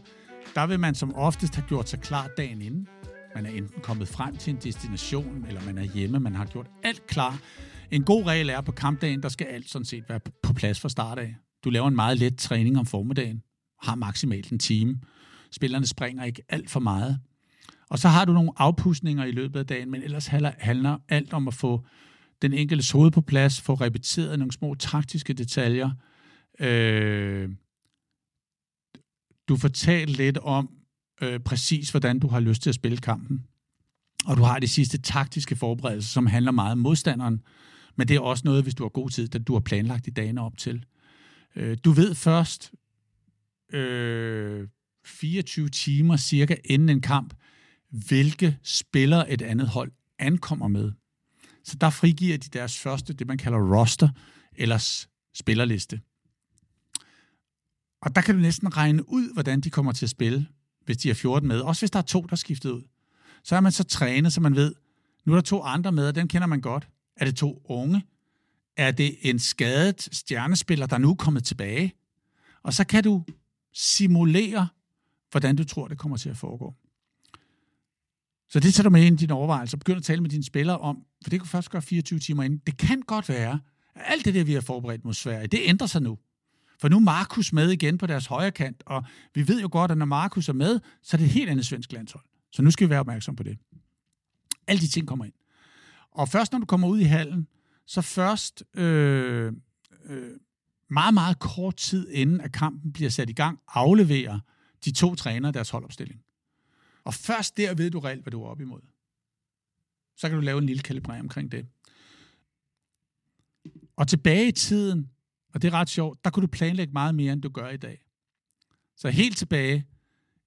der vil man som oftest have gjort sig klar dagen inden. Man er enten kommet frem til en destination, eller man er hjemme, man har gjort alt klar. En god regel er, at på kampdagen, der skal alt sådan set være på plads fra start af. Du laver en meget let træning om formiddagen, har maksimalt en time. Spillerne springer ikke alt for meget. Og så har du nogle afpustninger i løbet af dagen, men ellers handler alt om at få den enkelte hoved på plads, få repeteret nogle små taktiske detaljer. Øh, du fortalt lidt om øh, præcis, hvordan du har lyst til at spille kampen. Og du har de sidste taktiske forberedelser, som handler meget om modstanderen. Men det er også noget, hvis du har god tid, at du har planlagt i dagene op til. Øh, du ved først øh, 24 timer cirka inden en kamp, hvilke spillere et andet hold ankommer med. Så der frigiver de deres første, det man kalder roster, eller spillerliste. Og der kan du næsten regne ud, hvordan de kommer til at spille, hvis de er 14 med. Også hvis der er to, der er skiftet ud. Så er man så trænet, så man ved, nu er der to andre med, og dem kender man godt. Er det to unge? Er det en skadet stjernespiller, der nu er kommet tilbage? Og så kan du simulere, hvordan du tror, det kommer til at foregå. Så det tager du med ind i dine overvejelser. Begynd at tale med dine spillere om, for det kunne først gøre 24 timer inden. Det kan godt være, at alt det der, vi har forberedt mod Sverige, det ændrer sig nu. For nu er Markus med igen på deres højre kant, og vi ved jo godt, at når Markus er med, så er det et helt andet svensk landshold. Så nu skal vi være opmærksom på det. Alle de ting kommer ind. Og først når du kommer ud i hallen, så først øh, øh, meget, meget kort tid inden at kampen bliver sat i gang, afleverer de to trænere deres holdopstilling. Og først der ved du reelt, hvad du er op imod. Så kan du lave en lille kalibrering omkring det. Og tilbage i tiden, og det er ret sjovt, der kunne du planlægge meget mere, end du gør i dag. Så helt tilbage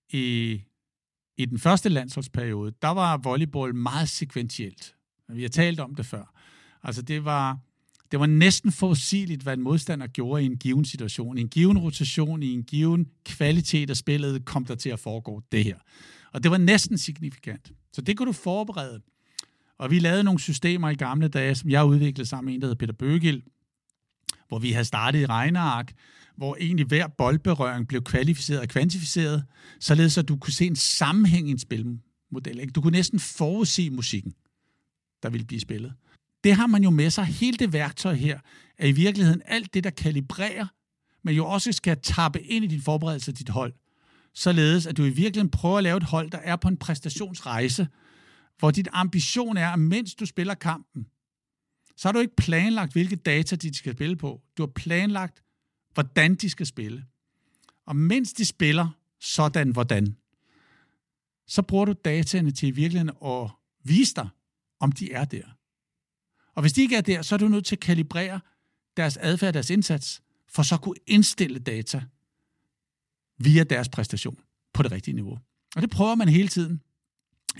i, i den første landsholdsperiode, der var volleyball meget sekventielt. Vi har talt om det før. Altså det var, det var næsten forudsigeligt, hvad en modstander gjorde i en given situation. I en given rotation, i en given kvalitet af spillet, kom der til at foregå det her. Og det var næsten signifikant. Så det kunne du forberede. Og vi lavede nogle systemer i gamle dage, som jeg udviklede sammen med en, der hedder Peter Bøgel, hvor vi havde startet i regneark, hvor egentlig hver boldberøring blev kvalificeret og kvantificeret, således at du kunne se en sammenhæng i en spilmodel. Ikke? Du kunne næsten forudse musikken, der ville blive spillet. Det har man jo med sig. Hele det værktøj her er i virkeligheden alt det, der kalibrerer, men jo også skal tappe ind i din forberedelse af dit hold, således at du i virkeligheden prøver at lave et hold, der er på en præstationsrejse, hvor dit ambition er, at mens du spiller kampen, så har du ikke planlagt, hvilke data de skal spille på. Du har planlagt, hvordan de skal spille. Og mens de spiller sådan, hvordan, så bruger du dataene til i virkeligheden at vise dig, om de er der. Og hvis de ikke er der, så er du nødt til at kalibrere deres adfærd, deres indsats, for så at kunne indstille data via deres præstation på det rigtige niveau. Og det prøver man hele tiden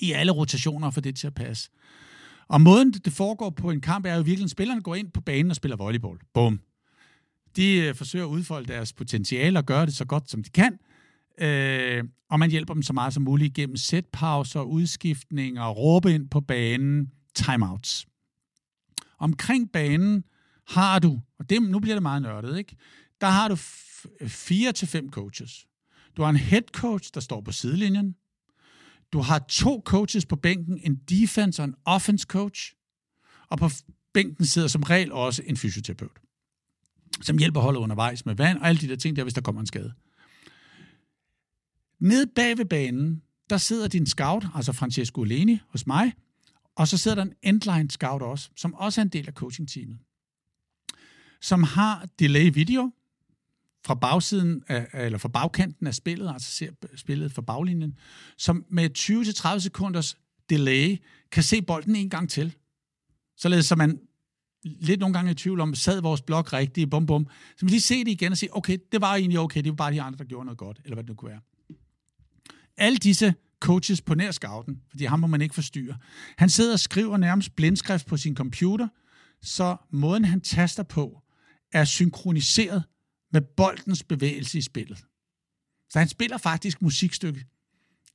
i alle rotationer for det til at passe. Og måden, det foregår på en kamp, er jo virkelig, at spillerne går ind på banen og spiller volleyball. Bum. De øh, forsøger at udfolde deres potentiale og gøre det så godt, som de kan. Øh, og man hjælper dem så meget som muligt gennem sætpauser, udskiftninger, råbe ind på banen, timeouts. Omkring banen har du, og det, nu bliver det meget nørdet, ikke? der har du fire til fem coaches. Du har en head coach, der står på sidelinjen. Du har to coaches på bænken, en defense og en offense coach. Og på bænken sidder som regel også en fysioterapeut, som hjælper holdet undervejs med vand og alle de der ting der, hvis der kommer en skade. Nede bag ved banen, der sidder din scout, altså Francesco Leni hos mig, og så sidder der en endline scout også, som også er en del af coaching-teamet, som har delay video, fra bagsiden af, eller fra bagkanten af spillet, altså ser spillet fra baglinjen, som med 20-30 sekunders delay kan se bolden en gang til. Således så man lidt nogle gange i tvivl om, sad vores blok rigtigt, bum bum. Så man lige se det igen og sige, okay, det var egentlig okay, det var bare de andre, der gjorde noget godt, eller hvad det nu kunne være. Alle disse coaches på nær scouten, fordi ham må man ikke forstyrre. Han sidder og skriver nærmest blindskrift på sin computer, så måden han taster på er synkroniseret med boldens bevægelse i spillet. Så han spiller faktisk musikstykke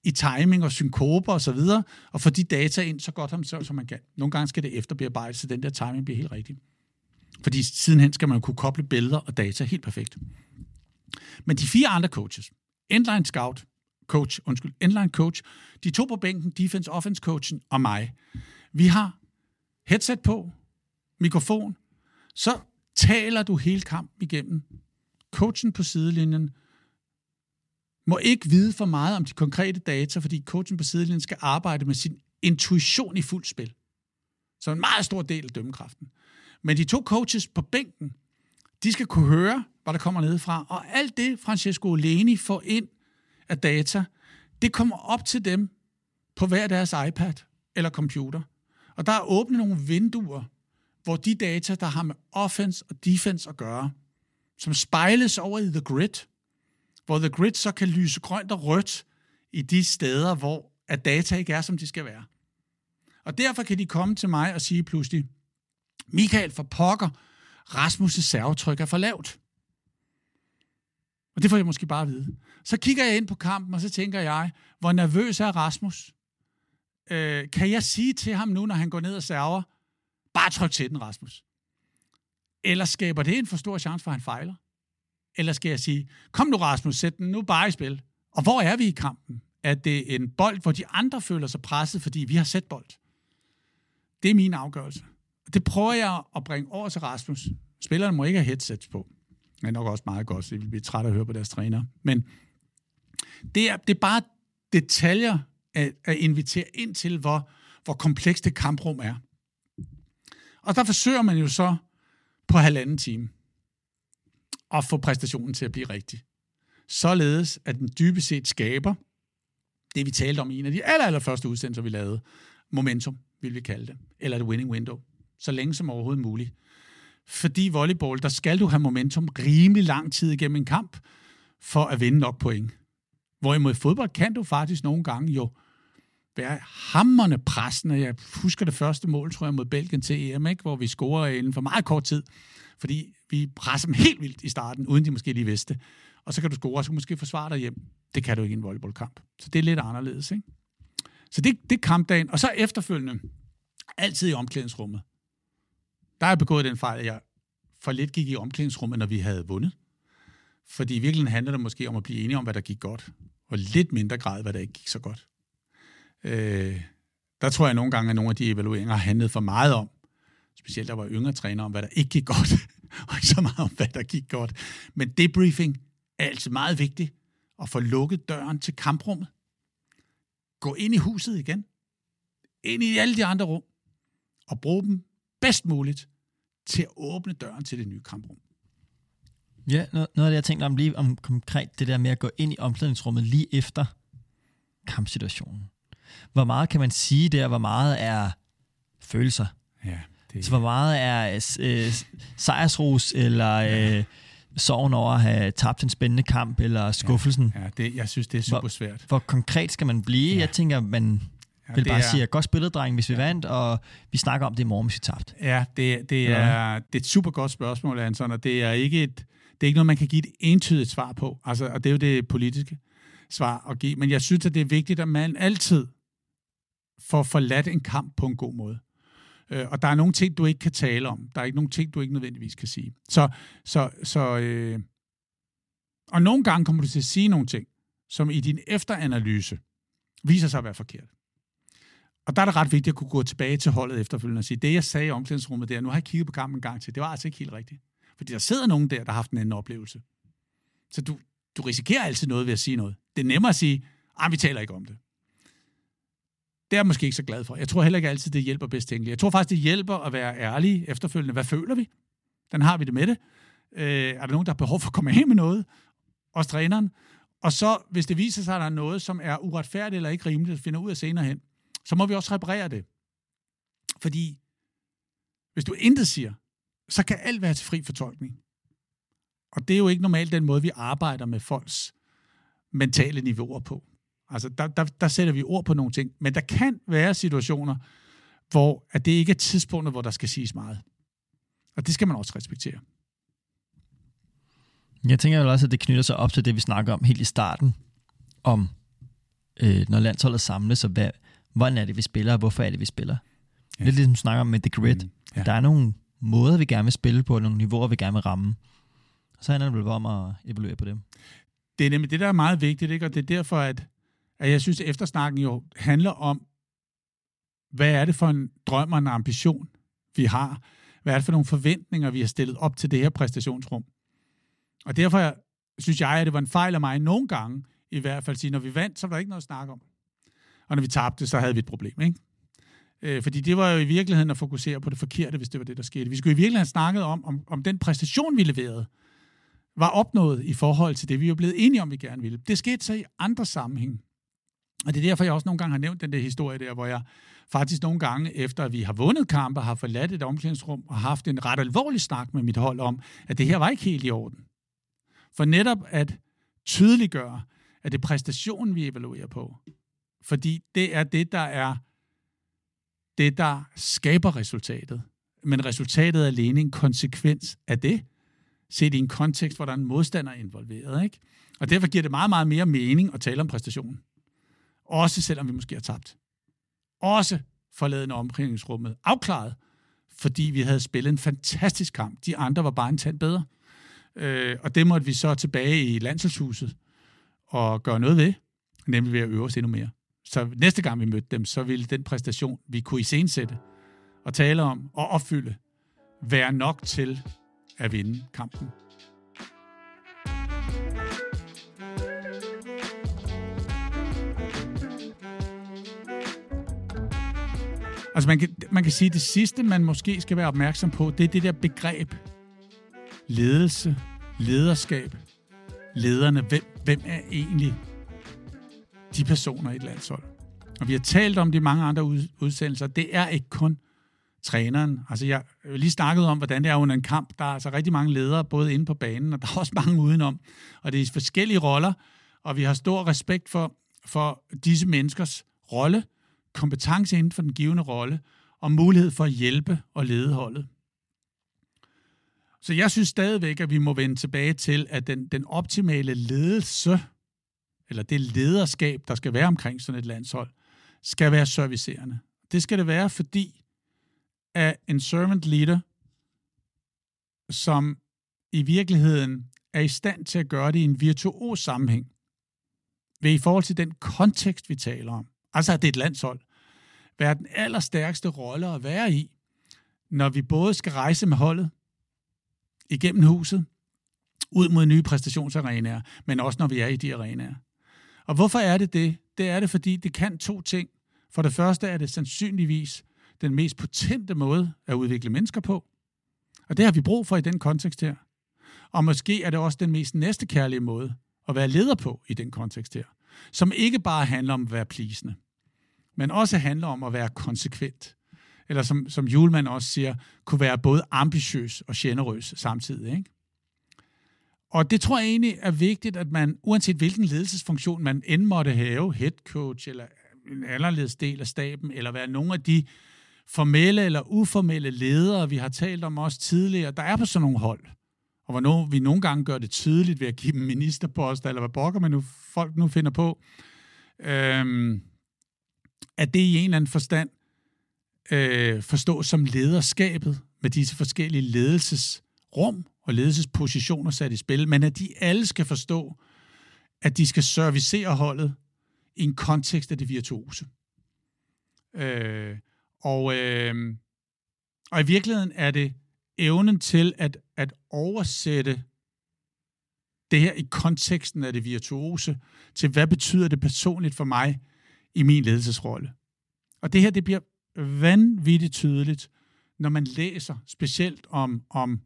i timing og synkoper og så videre, og får de data ind så godt som, som man kan. Nogle gange skal det efterbearbejdes, så den der timing bliver helt rigtig. Fordi sidenhen skal man kunne koble billeder og data helt perfekt. Men de fire andre coaches, endline scout, coach, undskyld, endline coach, de to på bænken, defense offense coachen og mig, vi har headset på, mikrofon, så taler du hele kampen igennem coachen på sidelinjen må ikke vide for meget om de konkrete data, fordi coachen på sidelinjen skal arbejde med sin intuition i fuld spil. Så en meget stor del af dømmekraften. Men de to coaches på bænken, de skal kunne høre, hvad der kommer nedefra, og alt det, Francesco Leni får ind af data, det kommer op til dem på hver deres iPad eller computer. Og der er åbne nogle vinduer, hvor de data, der har med offense og defense at gøre, som spejles over i The Grid, hvor The Grid så kan lyse grønt og rødt i de steder, hvor at data ikke er, som de skal være. Og derfor kan de komme til mig og sige pludselig, Michael for pokker, Rasmus' servetryk er for lavt. Og det får jeg måske bare at vide. Så kigger jeg ind på kampen, og så tænker jeg, hvor nervøs er Rasmus? Øh, kan jeg sige til ham nu, når han går ned og server, bare tryk til den, Rasmus. Eller skaber det en for stor chance for, at han fejler? Eller skal jeg sige, kom nu Rasmus, sæt den nu bare i spil. Og hvor er vi i kampen? Er det en bold, hvor de andre føler sig presset, fordi vi har set bold? Det er min afgørelse. Det prøver jeg at bringe over til Rasmus. Spillerne må ikke have headsets på. Det er nok også meget godt, så de vil blive trætte at høre på deres træner. Men det er, det er bare detaljer at, at invitere ind til, hvor, hvor komplekst det kamprum er. Og der forsøger man jo så på halvanden time at få præstationen til at blive rigtig. Således at den dybest set skaber det, vi talte om i en af de aller, aller første udsendelser, vi lavede. Momentum, vil vi kalde det. Eller et winning window. Så længe som overhovedet muligt. Fordi volleyball, der skal du have momentum rimelig lang tid igennem en kamp, for at vinde nok point. Hvorimod fodbold kan du faktisk nogle gange jo være hammerne pressende. Jeg husker det første mål, tror jeg, mod Belgien til EM, ikke? hvor vi scorer inden for meget kort tid, fordi vi presser dem helt vildt i starten, uden de måske lige vidste. Og så kan du score, og så kan du måske forsvare dig hjem. Det kan du ikke i en volleyballkamp. Så det er lidt anderledes. Ikke? Så det, det er kampdagen. Og så efterfølgende, altid i omklædningsrummet. Der er jeg begået den fejl, at jeg for lidt gik i omklædningsrummet, når vi havde vundet. Fordi i virkeligheden handler det måske om at blive enige om, hvad der gik godt, og lidt mindre grad, hvad der ikke gik så godt. Øh, der tror jeg nogle gange, at nogle af de evalueringer har handlet for meget om, specielt der var yngre træner, om hvad der ikke gik godt, og ikke så meget om, hvad der gik godt. Men debriefing er altså meget vigtigt, at få lukket døren til kamprummet. Gå ind i huset igen, ind i alle de andre rum, og brug dem bedst muligt til at åbne døren til det nye kamprum. Ja, noget, noget af det, jeg tænkte om lige om konkret, det der med at gå ind i omklædningsrummet lige efter kampsituationen. Hvor meget kan man sige der, hvor meget er følelser? Ja, det... Så hvor meget er øh, sejrsros, eller øh, sorgen over at have tabt en spændende kamp, eller skuffelsen? Ja, ja det, jeg synes, det er super svært. Hvor, hvor konkret skal man blive? Ja. Jeg tænker, man ja, vil bare er... sige, godt spillet, dreng, hvis vi ja. vandt, og vi snakker om det i morgen, hvis vi tabt. Ja, det, det, er, ja. det er et super godt spørgsmål, Anton, og det er ikke et, det er ikke noget, man kan give et entydigt svar på. Altså, og det er jo det politiske svar at give. Men jeg synes, at det er vigtigt, at man altid får forladt en kamp på en god måde. Øh, og der er nogle ting, du ikke kan tale om. Der er ikke nogle ting, du ikke nødvendigvis kan sige. Så, så, så øh, og nogle gange kommer du til at sige nogle ting, som i din efteranalyse viser sig at være forkert. Og der er det ret vigtigt at kunne gå tilbage til holdet efterfølgende og sige, det jeg sagde i omklædningsrummet der, nu har jeg kigget på kampen en gang til, det var altså ikke helt rigtigt. Fordi der sidder nogen der, der har haft en anden oplevelse. Så du, du risikerer altid noget ved at sige noget. Det er nemmere at sige, at vi taler ikke om det. Det er jeg måske ikke så glad for. Jeg tror heller ikke altid, det hjælper bedst tænkeligt. Jeg tror faktisk, det hjælper at være ærlig efterfølgende. Hvad føler vi? Den har vi det med det. Øh, er der nogen, der har behov for at komme af med noget? Også træneren. Og så, hvis det viser sig, at der er noget, som er uretfærdigt eller ikke rimeligt, finder ud af senere hen, så må vi også reparere det. Fordi hvis du intet siger, så kan alt være til fri fortolkning. Og det er jo ikke normalt den måde, vi arbejder med folks mentale niveauer på. Altså, der, der, der sætter vi ord på nogle ting. Men der kan være situationer, hvor at det ikke er tidspunktet, hvor der skal siges meget. Og det skal man også respektere. Jeg tænker jo også, at det knytter sig op til det, vi snakker om helt i starten, om øh, når landsholdet samles, og hvad, hvordan er det, vi spiller, og hvorfor er det, vi spiller. Ja. Lidt ligesom snakker om med The Grid. Mm, ja. Der er nogle måder, vi gerne vil spille på, og nogle niveauer, vi gerne vil ramme. Så handler det vel om at evaluere på dem. Det er nemlig det, der er meget vigtigt, ikke? og det er derfor, at, at jeg synes, at eftersnakken jo handler om, hvad er det for en drøm og en ambition, vi har? Hvad er det for nogle forventninger, vi har stillet op til det her præstationsrum? Og derfor synes jeg, at det var en fejl af mig nogle gange, i hvert fald sige, når vi vandt, så var der ikke noget at snakke om. Og når vi tabte, så havde vi et problem, ikke? Øh, fordi det var jo i virkeligheden at fokusere på det forkerte, hvis det var det, der skete. Vi skulle i virkeligheden have snakket om, om, om den præstation, vi leverede, var opnået i forhold til det, vi var blevet enige om, vi gerne ville. Det skete så i andre sammenhæng. Og det er derfor, jeg også nogle gange har nævnt den der historie der, hvor jeg faktisk nogle gange, efter at vi har vundet kampe, har forladt et omklædningsrum og haft en ret alvorlig snak med mit hold om, at det her var ikke helt i orden. For netop at tydeliggøre, at det er præstationen, vi evaluerer på. Fordi det er det, der er det, der skaber resultatet. Men resultatet er alene en konsekvens af det, set i en kontekst, hvor der er en modstander involveret. Ikke? Og derfor giver det meget, meget mere mening at tale om præstationen. Også selvom vi måske har tabt. Også forladen omklædningsrummet afklaret, fordi vi havde spillet en fantastisk kamp. De andre var bare en tand bedre. Øh, og det måtte vi så tilbage i landsholdshuset og gøre noget ved, nemlig ved at øve os endnu mere. Så næste gang vi mødte dem, så ville den præstation, vi kunne iscenesætte og tale om og opfylde, være nok til at vinde kampen. Altså man kan, man kan sige, at det sidste, man måske skal være opmærksom på, det er det der begreb. Ledelse, lederskab, lederne. Hvem, hvem er egentlig de personer i et landshold. Og vi har talt om de mange andre udsendelser. Det er ikke kun træneren. Altså, jeg har lige snakket om, hvordan det er under en kamp. Der er altså rigtig mange ledere, både inde på banen, og der er også mange udenom. Og det er forskellige roller, og vi har stor respekt for, for disse menneskers rolle, kompetence inden for den givende rolle, og mulighed for at hjælpe og lede holdet. Så jeg synes stadigvæk, at vi må vende tilbage til, at den, den optimale ledelse, eller det lederskab, der skal være omkring sådan et landshold, skal være servicerende. Det skal det være, fordi at en servant leader, som i virkeligheden er i stand til at gøre det i en virtuos sammenhæng, ved i forhold til den kontekst, vi taler om, altså at det er et landshold, være den allerstærkeste rolle at være i, når vi både skal rejse med holdet igennem huset, ud mod nye præstationsarenaer, men også når vi er i de arenaer. Og hvorfor er det det? Det er det, fordi det kan to ting. For det første er det sandsynligvis den mest potente måde at udvikle mennesker på. Og det har vi brug for i den kontekst her. Og måske er det også den mest næstekærlige måde at være leder på i den kontekst her. Som ikke bare handler om at være plisende, men også handler om at være konsekvent. Eller som, som Julemand også siger, kunne være både ambitiøs og generøs samtidig. Ikke? Og det tror jeg egentlig er vigtigt, at man, uanset hvilken ledelsesfunktion man end måtte have, head coach eller en anderledes del af staben, eller være nogle af de formelle eller uformelle ledere, vi har talt om også tidligere, der er på sådan nogle hold. Og hvor vi nogle gange gør det tydeligt ved at give dem ministerposter, eller hvad bokker man nu, folk nu finder på, øhm, at det i en eller anden forstand øh, forstås som lederskabet med disse forskellige ledelsesrum og ledelsespositioner sat i spil, men at de alle skal forstå, at de skal servicere holdet i en kontekst af det virtuose. Øh, og, øh, og i virkeligheden er det evnen til at, at oversætte det her i konteksten af det virtuose til, hvad betyder det personligt for mig i min ledelsesrolle. Og det her, det bliver vanvittigt tydeligt, når man læser specielt om, om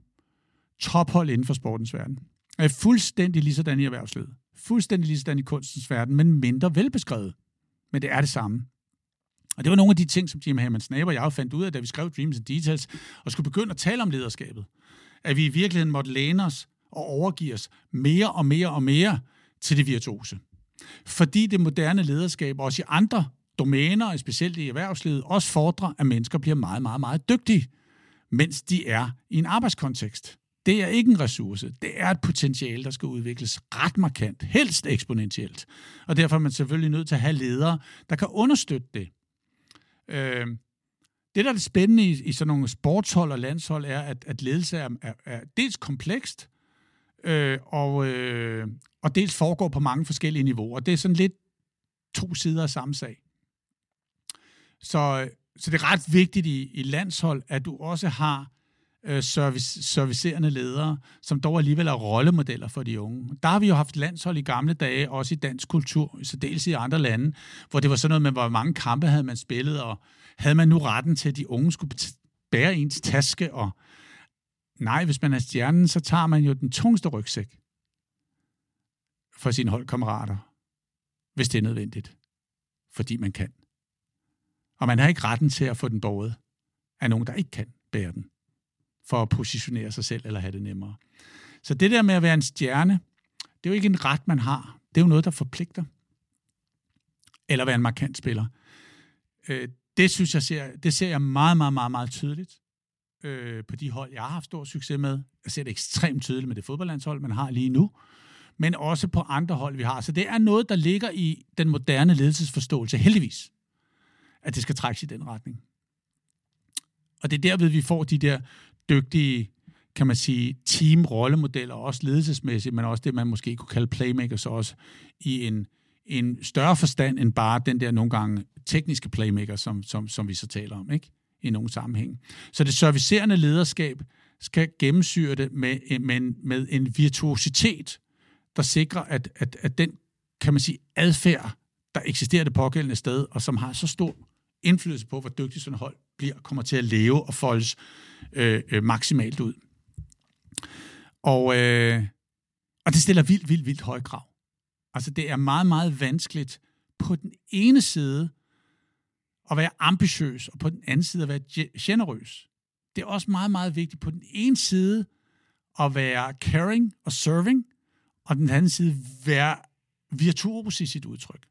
tophold inden for sportens verden. Og er fuldstændig ligesådan i erhvervslivet. Fuldstændig ligesådan i kunstens verden, men mindre velbeskrevet. Men det er det samme. Og det var nogle af de ting, som Jim Hammond Snape og jeg fandt ud af, da vi skrev Dreams and Details, og skulle begynde at tale om lederskabet. At vi i virkeligheden måtte læne os og overgive os mere og mere og mere til det virtuose. Fordi det moderne lederskab også i andre domæner, specielt i erhvervslivet, også fordrer, at mennesker bliver meget, meget, meget dygtige, mens de er i en arbejdskontekst. Det er ikke en ressource. Det er et potentiale, der skal udvikles ret markant, helst eksponentielt. Og derfor er man selvfølgelig nødt til at have ledere, der kan understøtte det. Øh, det, der er det spændende i, i sådan nogle sportshold og landshold, er, at, at ledelse er, er, er dels komplekst, øh, og, øh, og dels foregår på mange forskellige niveauer. Det er sådan lidt to sider af samme sag. Så, så det er ret vigtigt i, i landshold, at du også har øh, service, servicerende ledere, som dog alligevel er rollemodeller for de unge. Der har vi jo haft landshold i gamle dage, også i dansk kultur, så dels i andre lande, hvor det var sådan noget med, hvor mange kampe havde man spillet, og havde man nu retten til, at de unge skulle bære ens taske, og nej, hvis man er stjernen, så tager man jo den tungeste rygsæk for sine holdkammerater, hvis det er nødvendigt, fordi man kan. Og man har ikke retten til at få den båret af nogen, der ikke kan bære den for at positionere sig selv eller have det nemmere. Så det der med at være en stjerne, det er jo ikke en ret, man har. Det er jo noget, der forpligter. Eller være en markant spiller. Øh, det synes jeg ser, det ser jeg meget, meget, meget, meget tydeligt øh, på de hold, jeg har haft stor succes med. Jeg ser det ekstremt tydeligt med det fodboldlandshold, man har lige nu, men også på andre hold, vi har. Så det er noget, der ligger i den moderne ledelsesforståelse, heldigvis, at det skal trækkes i den retning. Og det er derved, vi får de der dygtige, kan man sige, team-rollemodeller, også ledelsesmæssigt, men også det, man måske kunne kalde playmakers også, i en, en større forstand end bare den der nogle gange tekniske playmaker, som, som, som vi så taler om, ikke? I nogle sammenhæng. Så det servicerende lederskab skal gennemsyre det med, med, med en virtuositet, der sikrer, at, at, at den, kan man sige, adfærd, der eksisterer det pågældende sted, og som har så stor indflydelse på, hvor dygtigt sådan hold bliver, kommer til at leve og foldes øh, øh, maksimalt ud. Og, øh, og det stiller vildt, vildt, vildt høje krav. Altså det er meget, meget vanskeligt på den ene side at være ambitiøs, og på den anden side at være generøs. Det er også meget, meget vigtigt på den ene side at være caring og serving, og den anden side være virtuos i sit udtryk.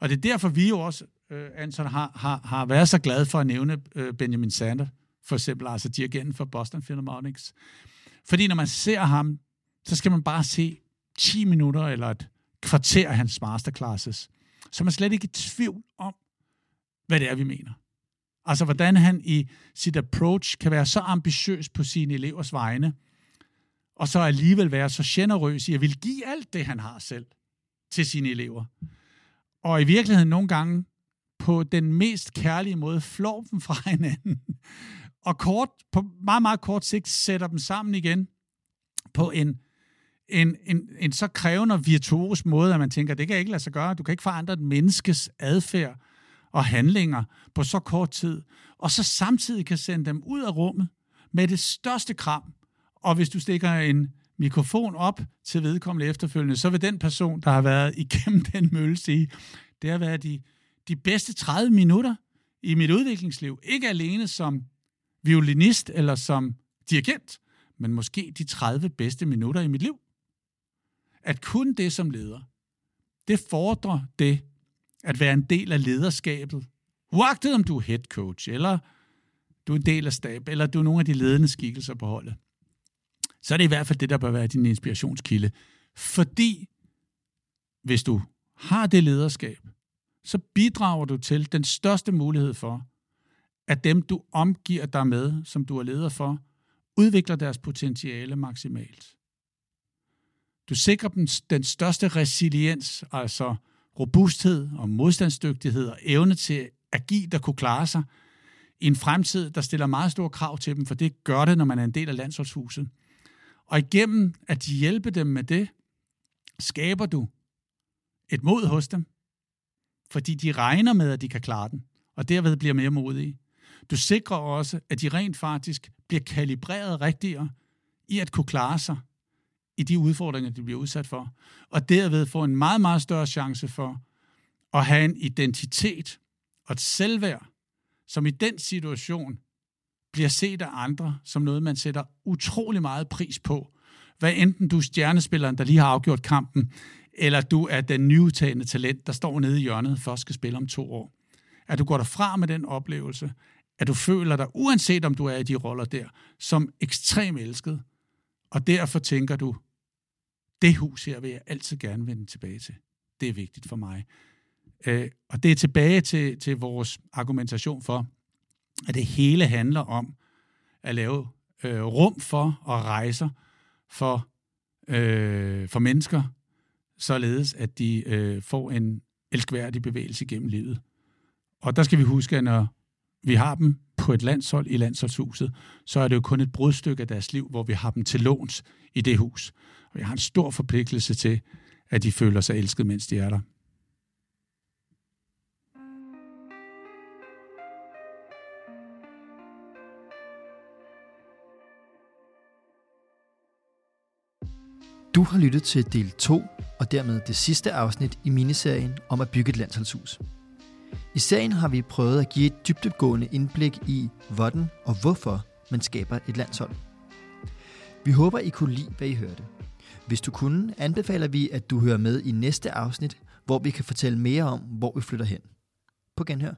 Og det er derfor, vi jo også, øh, Anton, har, har, har været så glade for at nævne øh, Benjamin Sander, for eksempel, altså dirigenten for Boston Philharmonics. Fordi når man ser ham, så skal man bare se 10 minutter eller et kvarter af hans masterclasses. Så man er slet ikke i tvivl om, hvad det er, vi mener. Altså, hvordan han i sit approach kan være så ambitiøs på sine elevers vegne, og så alligevel være så generøs i at vil give alt det, han har selv, til sine elever. Og i virkeligheden nogle gange på den mest kærlige måde flår dem fra hinanden, og kort, på meget, meget kort sigt sætter dem sammen igen på en, en, en, en så krævende og virtuos måde, at man tænker, det kan ikke lade sig gøre. Du kan ikke forandre et menneskes adfærd og handlinger på så kort tid, og så samtidig kan sende dem ud af rummet med det største kram. Og hvis du stikker en mikrofon op til vedkommende efterfølgende, så vil den person, der har været igennem den mølle, sige, det har været de, de bedste 30 minutter i mit udviklingsliv. Ikke alene som violinist eller som dirigent, men måske de 30 bedste minutter i mit liv. At kun det som leder, det fordrer det at være en del af lederskabet. Uagtet om du er head coach, eller du er en del af stab, eller du er nogle af de ledende skikkelser på holdet. Så er det i hvert fald det, der bør være din inspirationskilde. Fordi hvis du har det lederskab, så bidrager du til den største mulighed for, at dem, du omgiver dig med, som du er leder for, udvikler deres potentiale maksimalt. Du sikrer dem den største resiliens, altså robusthed og modstandsdygtighed og evne til at give, der kunne klare sig i en fremtid, der stiller meget store krav til dem, for det gør det, når man er en del af landsholdshuset. Og igennem at hjælpe dem med det, skaber du et mod hos dem, fordi de regner med, at de kan klare den, og derved bliver mere modige. Du sikrer også, at de rent faktisk bliver kalibreret rigtigere i at kunne klare sig i de udfordringer, de bliver udsat for, og derved får en meget, meget større chance for at have en identitet og et selvværd, som i den situation bliver set af andre som noget, man sætter utrolig meget pris på. Hvad enten du er stjernespilleren, der lige har afgjort kampen, eller du er den nyudtagende talent, der står nede i hjørnet, først skal spille om to år. At du går derfra med den oplevelse, at du føler dig, uanset om du er i de roller der, som ekstremt elsket. Og derfor tænker du, det hus her vil jeg altid gerne vende tilbage til. Det er vigtigt for mig. Øh, og det er tilbage til, til vores argumentation for, at det hele handler om at lave øh, rum for og rejser for, øh, for mennesker, således at de øh, får en elskværdig bevægelse gennem livet. Og der skal vi huske, at når vi har dem på et landshold i landsholdshuset, så er det jo kun et brudstykke af deres liv, hvor vi har dem til låns i det hus. Og jeg har en stor forpligtelse til, at de føler sig elsket, mens de er der. Du har lyttet til del 2 og dermed det sidste afsnit i miniserien om at bygge et landsholdshus. I serien har vi prøvet at give et dybdegående indblik i, hvordan og hvorfor man skaber et landshold. Vi håber, I kunne lide, hvad I hørte. Hvis du kunne, anbefaler vi, at du hører med i næste afsnit, hvor vi kan fortælle mere om, hvor vi flytter hen. På genhør.